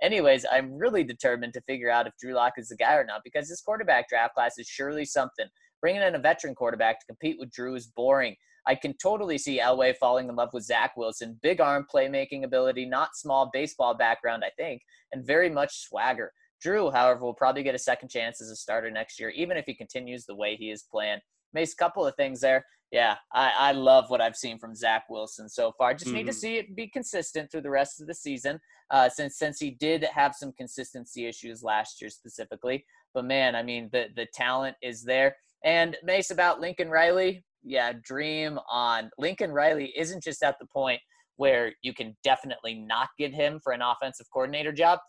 Anyways, I'm really determined to figure out if Drew Lock is the guy or not because this quarterback draft class is surely something. Bringing in a veteran quarterback to compete with Drew is boring. I can totally see Elway falling in love with Zach Wilson. Big arm playmaking ability, not small baseball background, I think, and very much swagger. Drew, however, will probably get a second chance as a starter next year, even if he continues the way he is playing. Mace, a couple of things there. Yeah, I, I love what I've seen from Zach Wilson so far. Just need to Mhm. see it be consistent through the rest of the season, uh, since since he did have some consistency issues last year specifically. But man, I mean the the talent is there. And Mace about Lincoln Riley, yeah, dream on. Lincoln Riley isn't just at the point where you can definitely not get him for an offensive coordinator job.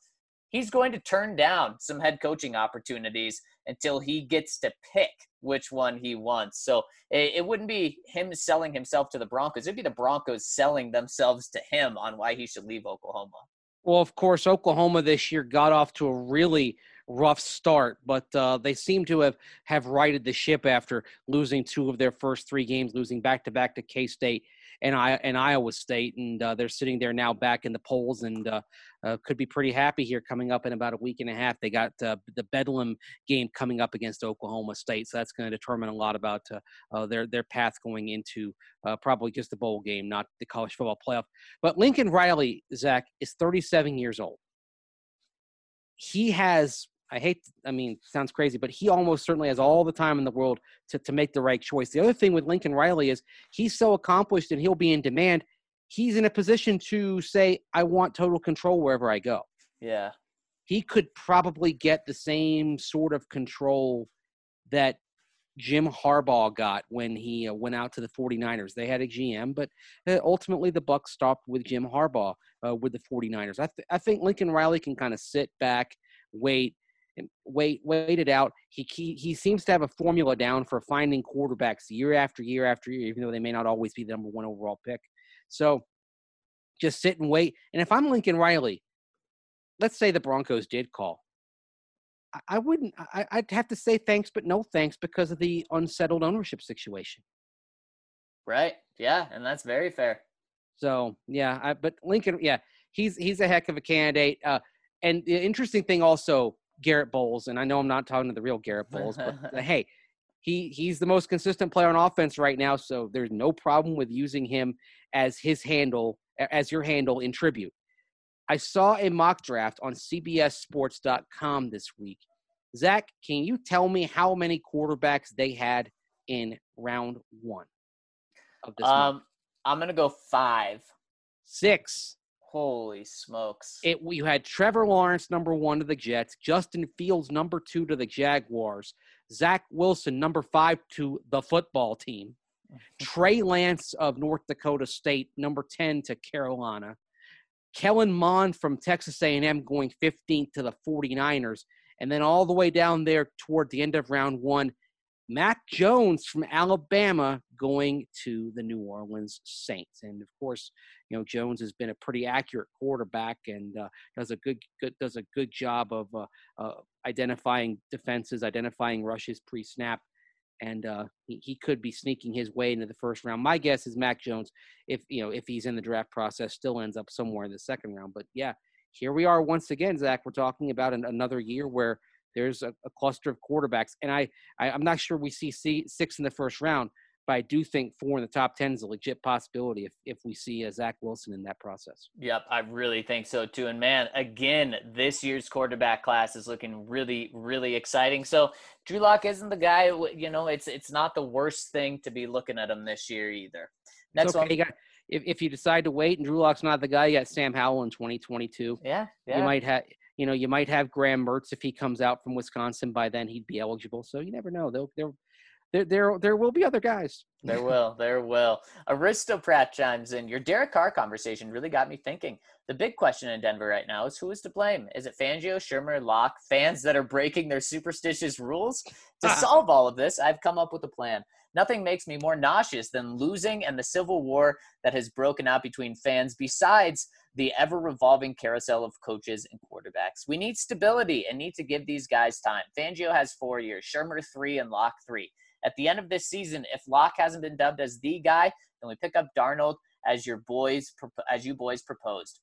He's going to turn down some head coaching opportunities until he gets to pick which one he wants. So it, it wouldn't be him selling himself to the Broncos. It'd be the Broncos selling themselves to him on why he should leave Oklahoma. Well, of course, Oklahoma this year got off to a really rough start, but uh, they seem to have have righted the ship after losing two of their first three games, losing back to back to K State and I and Iowa State, and uh, they're sitting there now back in the polls and uh, uh, could be pretty happy here coming up in about a week and a half. They got uh, the Bedlam game coming up against Oklahoma State, so that's going to determine a lot about uh, their their path going into probably just the bowl game, not the college football playoff. But Lincoln Riley, Zach, is 37 years old. He has, I hate, I mean, sounds crazy, but he almost certainly has all the time in the world to, to make the right choice. The other thing with Lincoln Riley is he's so accomplished and he'll be in demand. He's in a position to say, I want total control wherever I go. Yeah. He could probably get the same sort of control that Jim Harbaugh got when he uh, went out to the 49ers. They had a GM, but uh, ultimately the buck stopped with Jim Harbaugh uh, with the 49ers. I, th- I think Lincoln Riley can kind of sit back, wait, and wait, wait it out. He, he he seems to have a formula down for finding quarterbacks year after year after year, even though they may not always be the number one overall pick. So just sit and wait. And if I'm Lincoln Riley, let's say the Broncos did call. I- I wouldn't. I, I'd have to say thanks, but no thanks because of the unsettled ownership situation. Right. Yeah. And that's very fair. So yeah, I, but Lincoln, yeah, he's he's a heck of a candidate. Uh, and the interesting thing also, Garett Bolles, and I know I'm not talking to the real Garett Bolles, but uh, hey, he he's the most consistent player on offense right now. So there's no problem with using him as his handle, as your handle in tribute. I saw a mock draft on CBSSports.com this week. Zach, can you tell me how many quarterbacks they had in round one of this? Um, I'm gonna go five. Six. Holy smokes! It you had Trevor Lawrence number one to the Jets, Justin Fields number two to the Jaguars, Zach Wilson number five to the football team, Trey Lance of North Dakota State number ten to Carolina, Kellen Mond from Texas A&M going 15th to the 49ers, and then all the way down there toward the end of round one, Mac Jones from Alabama going to the New Orleans Saints. And of course, you know Jones has been a pretty accurate quarterback and uh, does a good, good does a good job of uh, uh, identifying defenses, identifying rushes pre-snap, and uh, he, he could be sneaking his way into the first round. My guess is Mac Jones, if you know if he's in the draft process, still ends up somewhere in the second round. But yeah, here we are once again, Zach. We're talking about an, another year where there's a, a cluster of quarterbacks, and I, I am not sure we see C, six in the first round, but I do think four in the top ten is a legit possibility if if we see a Zach Wilson in that process. Yep, I really think so too. And man, again, this year's quarterback class is looking really, really exciting. So Drew Lock isn't the guy. You know, it's it's not the worst thing to be looking at him this year either. Next okay. one. You got, if, if you decide to wait and Drew Lock's not the guy, you got Sam Howell in 2022. Yeah, yeah. You might have you know, you might have Graham Mertz if he comes out from Wisconsin by then he'd be eligible. So you never know. They'll, they'll, there, there, there will be other guys. There will, there will. Aristocrat chimes in. Your Derek Carr conversation really got me thinking. The big question in Denver right now is who is to blame? Is it Fangio, Shurmur, Lock, fans that are breaking their superstitious rules? To ah. solve all of this, I've come up with a plan. Nothing makes me more nauseous than losing and the civil war that has broken out between fans, besides the ever revolving carousel of coaches and quarterbacks. We need stability and need to give these guys time. Fangio has four years, Shurmur three, and Lock three. At the end of this season, if Lock hasn't been dubbed as the guy, then we pick up Darnold as your boys as you boys proposed.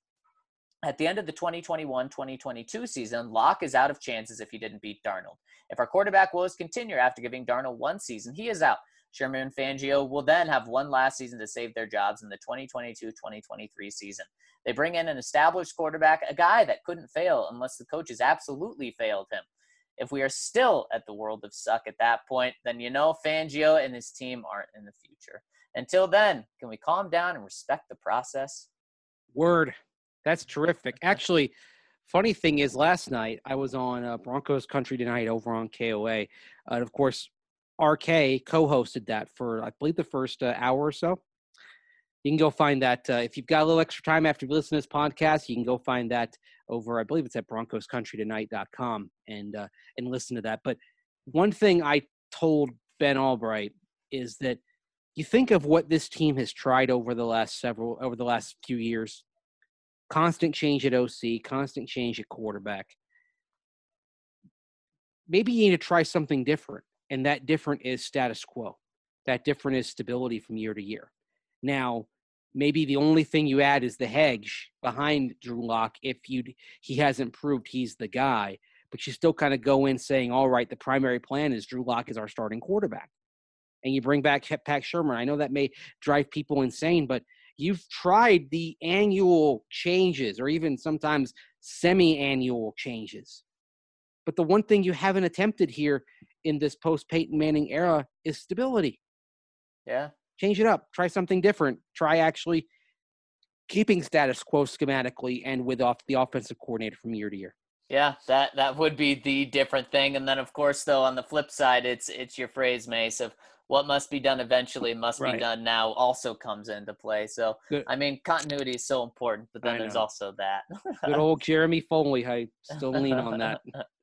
At the end of the 2021-2022 season, Lock is out of chances if he didn't beat Darnold. If our quarterback woes continue after giving Darnold one season, he is out. Shurmur and Fangio will then have one last season to save their jobs in the 2022-2023 season. They bring in an established quarterback, a guy that couldn't fail unless the coaches absolutely failed him. If we are still at the world of suck at that point, then you know Fangio and his team aren't in the future. Until then, can we calm down and respect the process? Word. That's terrific. Actually, funny thing is, last night I was on uh, Broncos Country Tonight over on KOA. Uh, of course, RK co-hosted that for I believe the first uh, hour or so. You can go find that uh, if you've got a little extra time after you listen to this podcast. You can go find that over I believe it's at BroncosCountryTonight.com and uh, and listen to that. But one thing I told Ben Albright is that you think of what this team has tried over the last several over the last few years constant change at OC, constant change at quarterback. Maybe you need to try something different and that different is status quo. That different is stability from year to year. Now, maybe the only thing you add is the hedge behind Drew Lock if you he hasn't proved he's the guy, but you still kind of go in saying, all right, the primary plan is Drew Lock is our starting quarterback. And you bring back Pat Shurmur. I know that may drive people insane, but you've tried the annual changes or even sometimes semi-annual changes. But the one thing you haven't attempted here in this post Peyton Manning era is stability. Yeah. Change it up. Try something different. Try actually keeping status quo schematically and with off the offensive coordinator from year to year. Yeah, that that would be the different thing. And then of course though on the flip side it's it's your phrase, Mace, of what must be done eventually must right. be done now also comes into play. So Good. I mean continuity is so important, but then there's also that. Good old Jeremy Foley, I still lean on that.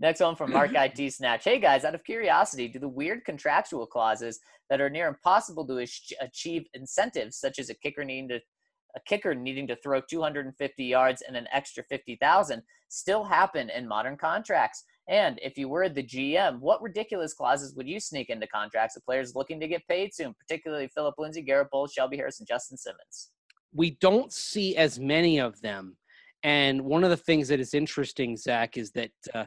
Next one from Mark IT Snatch. Hey guys, out of curiosity, do the weird contractual clauses that are near impossible to achieve incentives, such as a kicker needing to a kicker needing to throw 250 yards and an extra 50,000, still happen in modern contracts? And if you were the GM, what ridiculous clauses would you sneak into contracts of players looking to get paid soon, particularly Philip Lindsay, Garett Bolles, Shelby Harris, and Justin Simmons? We don't see as many of them and one of the things that is interesting, Zach, is that uh,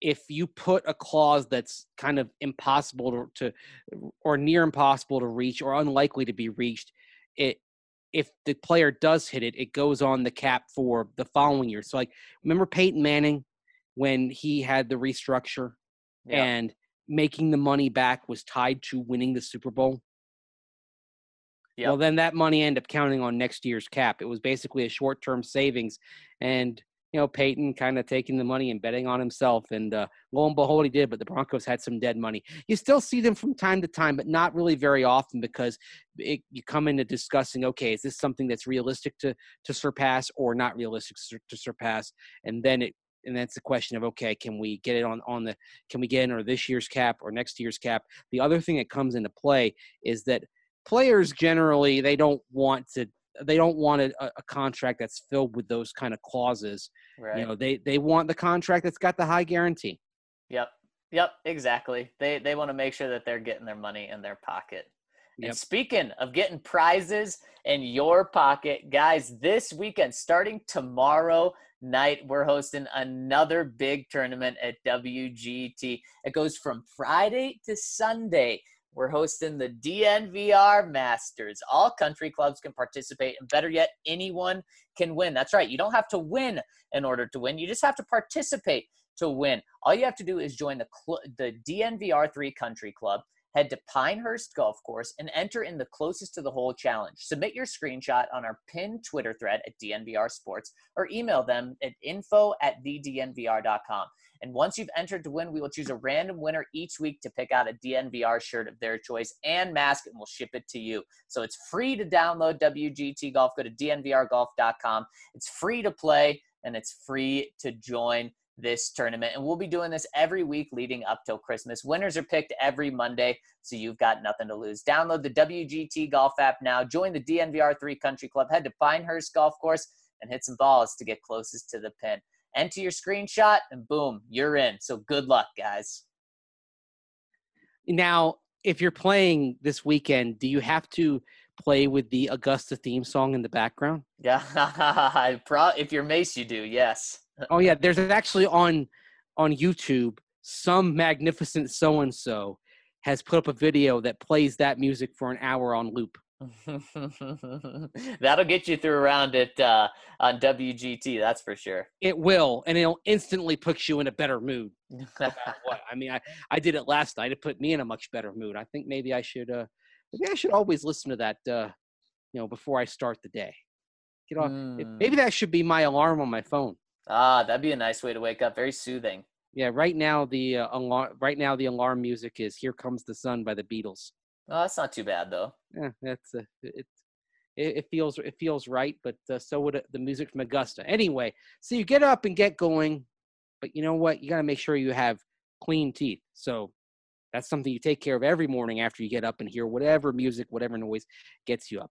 if you put a clause that's kind of impossible to, to, or near impossible to reach or unlikely to be reached, it if the player does hit it, it goes on the cap for the following year. So, like, remember Peyton Manning when he had the restructure yeah. and making the money back was tied to winning the Super Bowl? Yep. Well, then that money ended up counting on next year's cap. It was basically a short-term savings, and you know Peyton kind of taking the money and betting on himself, and uh, lo and behold, he did. But the Broncos had some dead money. You still see them from time to time, but not really very often because it, you come into discussing, okay, is this something that's realistic to to surpass or not realistic to, to surpass, and then it and that's the question of okay can we get it on on the can we get in or this year's cap or next year's cap the other thing that comes into play is that players generally they don't want to they don't want a, a contract that's filled with those kind of clauses Right. you know they they want the contract that's got the high guarantee Yep. Yep. Exactly. They they want to make sure that they're getting their money in their pocket. Yep. And speaking of getting prizes in your pocket, guys, this weekend, starting tomorrow night, we're hosting another big tournament at WGT. It goes from Friday to Sunday. We're hosting the DNVR Masters. All country clubs can participate, and better yet, anyone can win. That's right. You don't have to win in order to win. You just have to participate to win. All you have to do is join the cl- the DNVR three Country Club. Head to Pinehurst Golf Course and enter in the closest to the hole challenge. Submit your screenshot on our pinned Twitter thread at DNVR Sports or email them at info at thednvr.com. And once you've entered to win, we will choose a random winner each week to pick out a DNVR shirt of their choice and mask, and we'll ship it to you. So it's free to download WGT Golf. Go to DNVRGolf.com. It's free to play and it's free to join this tournament. And we'll be doing this every week leading up till Christmas. Winners are picked every Monday, so you've got nothing to lose. Download the WGT Golf app now. Join the DNVR3 Country Club. Head to Pinehurst Golf Course and hit some balls to get closest to the pin. Enter your screenshot, and boom, you're in. So good luck, guys. now if you're playing this weekend do you have to play with the augusta theme song in the background Yeah, if you're Mace, you do. Yes. oh yeah there's actually on on youtube some magnificent so and so has put up a video that plays that music for an hour on loop That'll get you through around it uh, on WGT. That's for sure. it will and it'll instantly put you in a better mood no i mean i i did it last night it put me in a much better mood i think maybe i should uh maybe i should always listen to that uh you know before i start the day you know Mm. maybe that should be my alarm on my phone Ah, that'd be a nice way to wake up. Very soothing. Yeah, right now the uh, alarm right now the alarm music is "Here Comes the Sun" by the Beatles. That's not too bad though. Yeah, that's uh, it, it. Feels it feels right, but uh, so would the music from Augusta. Anyway, so you get up and get going, but you know what? You got to make sure you have clean teeth. So that's something you take care of every morning after you get up and hear whatever music, whatever noise gets you up.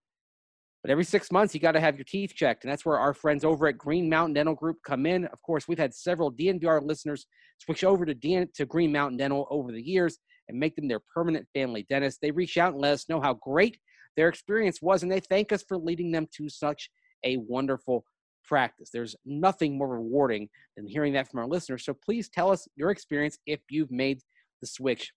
But every six months, you got to have your teeth checked. And that's where our friends over at Green Mountain Dental Group come in. Of course, we've had several DNVR listeners switch over to, DN- to Green Mountain Dental over the years and make them their permanent family dentist. They reach out and let us know how great their experience was, and they thank us for leading them to such a wonderful practice. There's nothing more rewarding than hearing that from our listeners. So please tell us your experience if you've made the switch.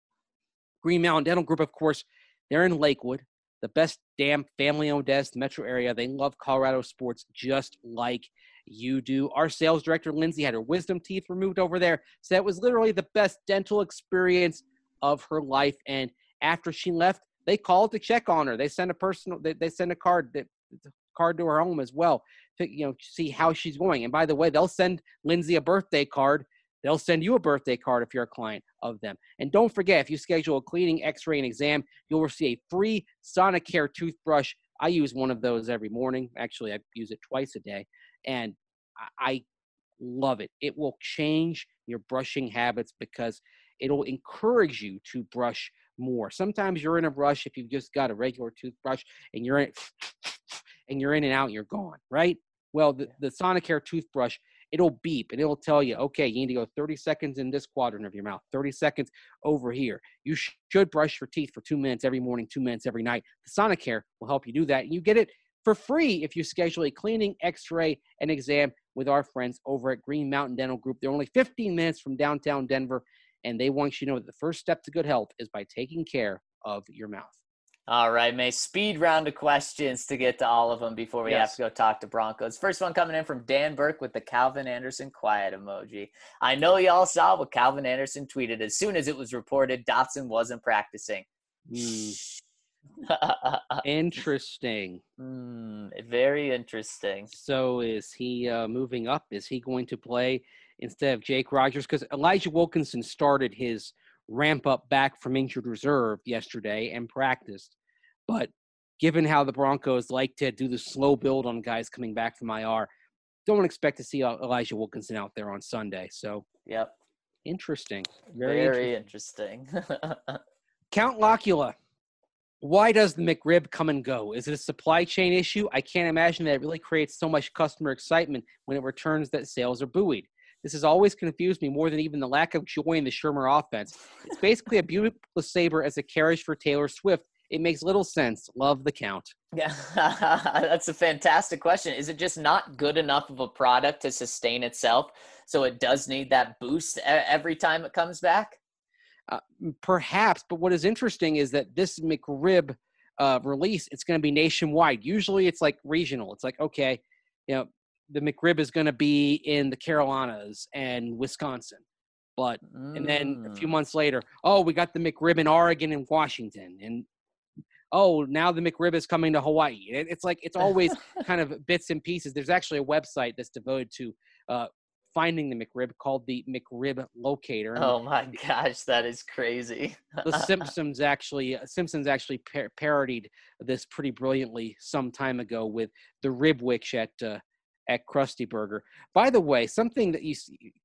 Green Mountain Dental Group, of course, they're in Lakewood, the best damn family owned dentist metro area. They love Colorado sports just like you do. Our sales director, Lindsay, had her wisdom teeth removed over there. So that was literally the best dental experience of her life. And after she left, they called to check on her. They sent a personal, they, they sent a card that card to her home as well to you know see how she's going. And by the way, they'll send Lindsay a birthday card. They'll send you a birthday card if you're a client of them. And don't forget, if you schedule a cleaning, X-ray, and exam, you'll receive a free Sonicare toothbrush. I use one of those every morning. Actually, I use it twice a day, and I- I love it. It will change your brushing habits because it'll encourage you to brush more. Sometimes you're in a rush if you've just got a regular toothbrush and you're in and you're in and out and you're gone, right? Well, the, the Sonicare toothbrush, it'll beep and it'll tell you, okay, you need to go 30 seconds in this quadrant of your mouth, 30 seconds over here. You sh- should brush your teeth for two minutes every morning, two minutes every night. The Sonicare will help you do that. And you get it for free if you schedule a cleaning, x ray, and exam with our friends over at Green Mountain Dental Group. They're only 15 minutes from downtown Denver, and they want you to know that the first step to good health is by taking care of your mouth. All right, May. Speed round of questions to get to all of them before we have to go talk to Broncos. First one coming in from Dan Burke with the Calvin Anderson quiet emoji. I know y'all saw what Calvin Anderson tweeted as soon as it was reported Dotson wasn't practicing. Hmm. Interesting. Hmm, very interesting. So is he uh, moving up? Is he going to play instead of Jake Rodgers? Because Elijah Wilkinson started his ramp up back from injured reserve yesterday and practiced. But given how the Broncos like to do the slow build on guys coming back from IR, don't expect to see Elijah Wilkinson out there on Sunday. So Yep. interesting. Very, Very, interesting. interesting. Count Locula. Why does the McRib come and go? Is it a supply chain issue? I can't imagine that it really creates so much customer excitement when it returns that sales are buoyed. This has always confused me more than even the lack of joy in the Shurmur offense. It's basically a beautiful saber as a carriage for Taylor Swift. It makes little sense. Love the count. Yeah, that's a fantastic question. Is it just not good enough of a product to sustain itself? So it does need that boost every time it comes back? Uh, perhaps, but what is interesting is that this McRib uh, release, it's going to be nationwide. Usually it's like regional. It's like, okay, you know, the McRib is going to be in the Carolinas and Wisconsin. But, and then a few Mm. months later, oh, we got the McRib in Oregon and Washington. And, oh, now the McRib is coming to Hawaii. It- It's like, it's always kind of bits and pieces. There's actually a website that's devoted to uh, finding the McRib called the McRib Locator. and Oh my gosh, that is crazy. the Simpsons actually Simpsons actually par- parodied this pretty brilliantly some time ago with the rib witch at uh, at Krusty Burger. By the way, something that you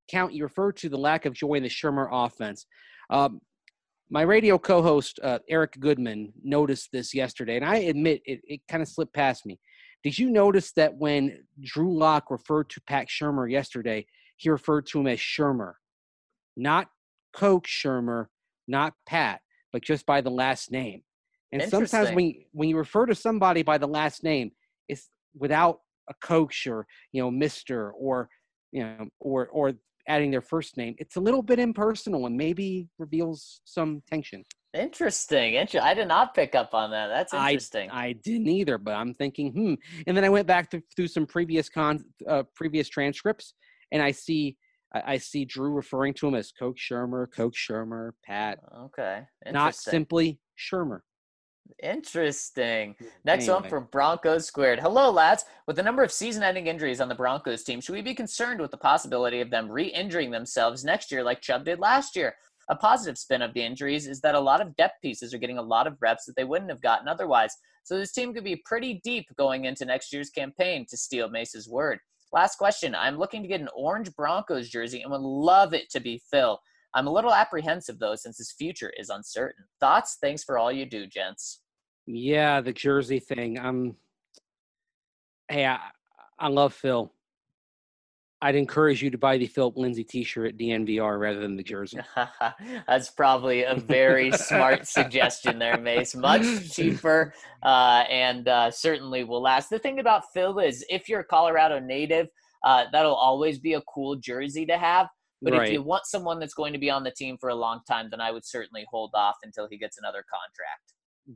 count you referred to the lack of joy in the Shurmur offense. Um, my radio co-host uh, Eric Goodman noticed this yesterday, and I admit it, it kind of slipped past me. Did you notice that when Drew Lock referred to Pat Shurmur yesterday, he referred to him as Shurmur, not Coke Shurmur, not Pat, but just by the last name. And sometimes when when you refer to somebody by the last name, it's without a coach or you know Mister or you know or or adding their first name. It's a little bit impersonal and maybe reveals some tension. Interesting. Inter- I did not pick up on that. That's interesting. I didn't either, but I'm thinking, hmm. And then I went back to, through some previous con, uh, previous transcripts, and I see, I, I see Drew referring to him as Coach Shurmur, Coach Shurmur, Pat, okay. not simply Shurmur. Interesting. Next one from Broncos Squared. Hello, lads. With the number of season ending injuries on the Broncos team, should we be concerned with the possibility of them re injuring themselves next year like Chubb did last year? A positive spin of the injuries is that a lot of depth pieces are getting a lot of reps that they wouldn't have gotten otherwise. So this team could be pretty deep going into next year's campaign, to steal Mace's word. Last question. I'm looking to get an orange Broncos jersey and would love it to be Phil. I'm a little apprehensive though, since his future is uncertain. Thoughts? Thanks for all you do, gents. Yeah, the jersey thing. I'm. Hey, I, I love Phil. I'd encourage you to buy the Philip Lindsay T-shirt at DNVR rather than the jersey. That's probably a very smart suggestion there, Mace. Much cheaper uh, and uh, certainly will last. The thing about Phil is if you're a Colorado native, uh, that'll always be a cool jersey to have. But if you want someone that's going to be on the team for a long time, then I would certainly hold off until he gets another contract.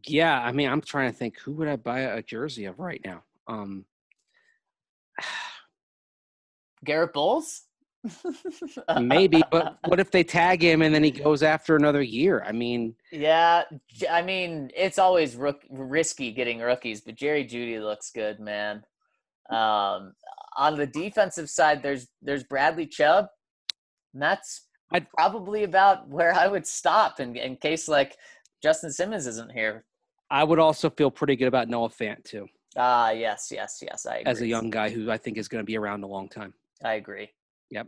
Yeah, I mean, I'm trying to think who would I buy a jersey of right now. Um, Garett Bolles? maybe, but what if they tag him and then he goes after another year? I mean, Yeah, I mean it's always rook- risky getting rookies, but Jerry Jeudy looks good, man. Um, on the defensive side, there's there's Bradley Chubb. And that's I'd- probably about where I would stop in in case like Justin Simmons isn't here. I would also feel pretty good about Noah Fant too, Ah, yes, yes, yes. I agree. as a young guy who I think is going to be around a long time. I agree. Yep.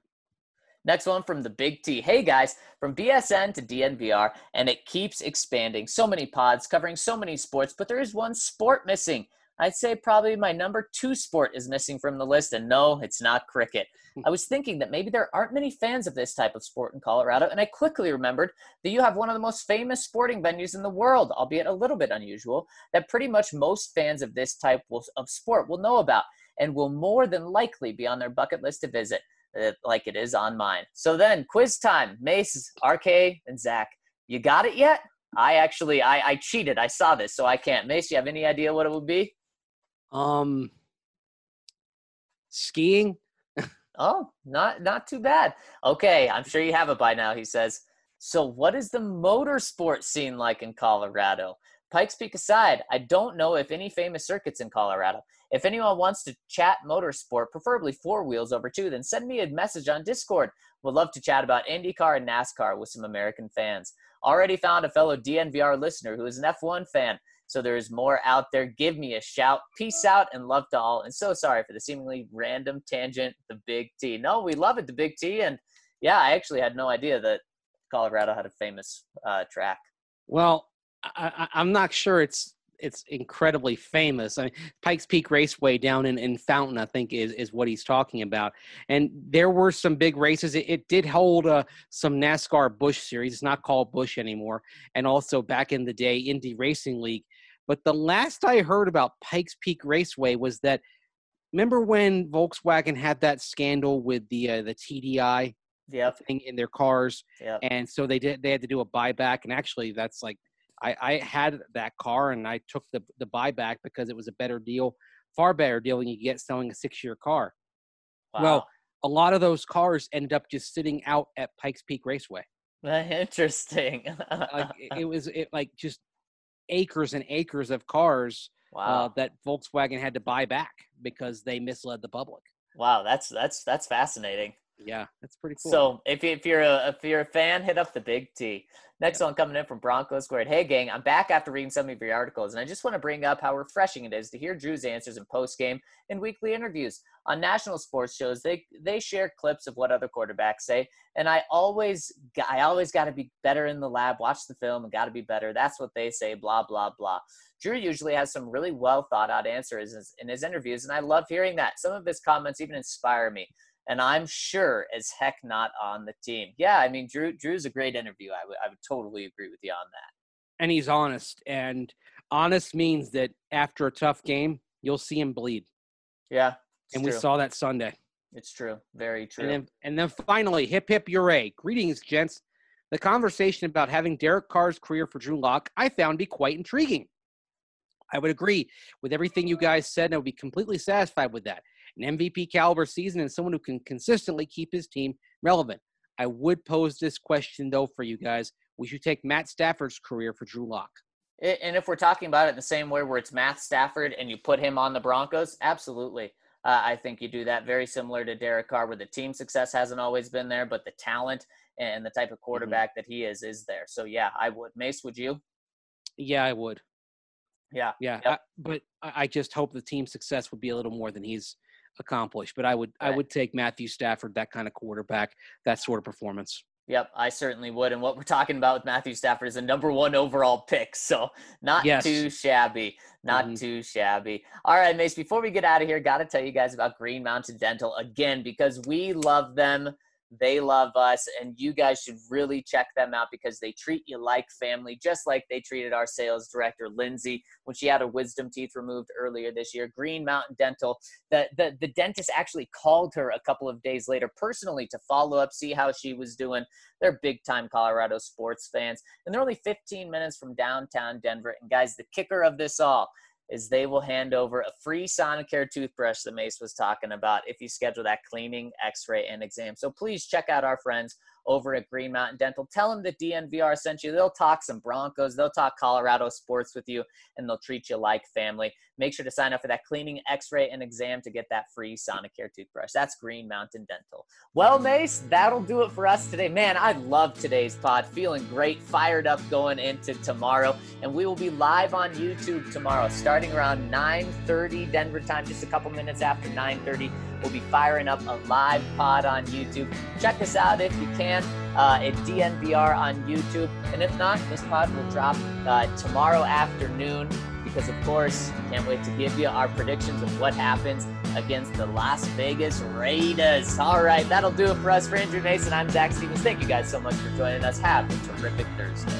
Next one from the Big T. Hey guys, from BSN to DNVR, and it keeps expanding. So many pods covering so many sports, but there is one sport missing. I'd say probably my number two sport is missing from the list, and no, it's not cricket. I was thinking that maybe there aren't many fans of this type of sport in Colorado, and I quickly remembered that you have one of the most famous sporting venues in the world, albeit a little bit unusual, that pretty much most fans of this type of sport will know about and will more than likely be on their bucket list to visit, uh, like it is on mine. So then, quiz time. Mace, RK, and Zach, you got it yet? I actually, I, I cheated. I saw this, so I can't. Mace, you have any idea what it would be? Um, skiing. Oh, not not too bad. Okay, I'm sure you have it by now. He says. So, what is the motorsport scene like in Colorado? Pikes Peak aside, I don't know if any famous circuits in Colorado. If anyone wants to chat motorsport, preferably four wheels over two, then send me a message on Discord. Would love to chat about IndyCar and NASCAR with some American fans. Already found a fellow DNVR listener who is an F1 fan. So there's more out there. Give me a shout. Peace out and love to all. And so sorry for the seemingly random tangent, the Big T. No, we love it, the Big T. And yeah, I actually had no idea that Colorado had a famous uh, track. Well, I, am not sure it's it's incredibly famous. I mean, Pikes Peak Raceway down in, in Fountain, I think, is is what he's talking about. And there were some big races. It, it did hold uh, some NASCAR Busch Series. It's not called Busch anymore. And also back in the day, Indy Racing League. But the last I heard about Pikes Peak Raceway was that. Remember when Volkswagen had that scandal with the uh, the TDI yep. thing in their cars, yep. and so they did they had to do a buyback, and actually that's like I, I had that car and I took the the buyback because it was a better deal, far better deal than you get selling a six year car. Wow. Well, a lot of those cars ended up just sitting out at Pikes Peak Raceway. Interesting. like it was it like just acres and acres of cars uh, wow. uh, that Volkswagen had to buy back because they misled the public. Wow, that's that's that's fascinating. Yeah, that's pretty cool. So if, you, if you're a if you're a fan, hit up the Big T. Next one coming in from Bronco Squared. Hey gang, I'm back after reading some of your articles, and I just want to bring up how refreshing it is to hear Drew's answers in post game and weekly interviews on national sports shows. They they share clips of what other quarterbacks say, and I always I always got to be better in the lab, watch the film, and got to be better. That's what they say. Blah blah blah. Drew usually has some really well thought out answers in his interviews, and I love hearing that. Some of his comments even inspire me and I'm sure as heck not on the team. Yeah, I mean, Drew Drew's a great interview. I would I would totally agree with you on that. And he's honest, and honest means that after a tough game, you'll see him bleed. Yeah, and true. we saw that Sunday. It's true, very true. And then, and then finally, hip hip hooray! Greetings, gents. The conversation about having Derek Carr's career for Drew Lock, I found to be quite intriguing. I would agree with everything you guys said, and I would be completely satisfied with that an MVP caliber season and someone who can consistently keep his team relevant. I would pose this question though for you guys. We should take Matt Stafford's career for Drew Lock. And if we're talking about it in the same way where it's Matt Stafford and you put him on the Broncos, absolutely. Uh, I think you do that very similar to Derek Carr, where the team success hasn't always been there, but the talent and the type of mm-hmm. quarterback mm-hmm. that he is is there. So yeah, I would. Mace, would you? Yeah, I would. Yeah, yeah. Yep. I, but I just hope the team success would be a little more than he's accomplish. But I would right. I would take Matthew Stafford, that kind of quarterback, that sort of performance. Yep, I certainly would. And what we're talking about with Matthew Stafford is a number one overall pick. So not yes. too shabby. Not mm-hmm. too shabby. All right, Mace, before we get out of here, got to tell you guys about Green Mountain Dental again because we love them. They love us, and you guys should really check them out because they treat you like family, just like they treated our sales director, Lindsay, when she had her wisdom teeth removed earlier this year. Green Mountain Dental, the, the, the dentist actually called her a couple of days later personally to follow up, see how she was doing. They're big time Colorado sports fans, and they're only 15 minutes from downtown Denver. And guys, the kicker of this all is they will hand over a free Sonicare toothbrush that Mace was talking about if you schedule that cleaning, x-ray, and exam. So please check out our friends over at Green Mountain Dental. Tell them that DNVR sent you. They'll talk some Broncos, they'll talk Colorado sports with you, and they'll treat you like family. Make sure to sign up for that cleaning, x ray, and exam to get that free Sonicare toothbrush. That's Green Mountain Dental. Well, Mace, that'll do it for us today. Man, I love today's pod. Feeling great, fired up going into tomorrow. And we will be live on YouTube tomorrow, starting around 9:30 Denver time, just a couple minutes after 9:30. We'll be firing up a live pod on YouTube. Check us out if you can uh, at DNVR on YouTube. And if not, this pod will drop uh, tomorrow afternoon because, of course, can't wait to give you our predictions of what happens against the Las Vegas Raiders. All right, that'll do it for us. For Andrew Mason, I'm Zach Stevens. Thank you guys so much for joining us. Have a terrific Thursday.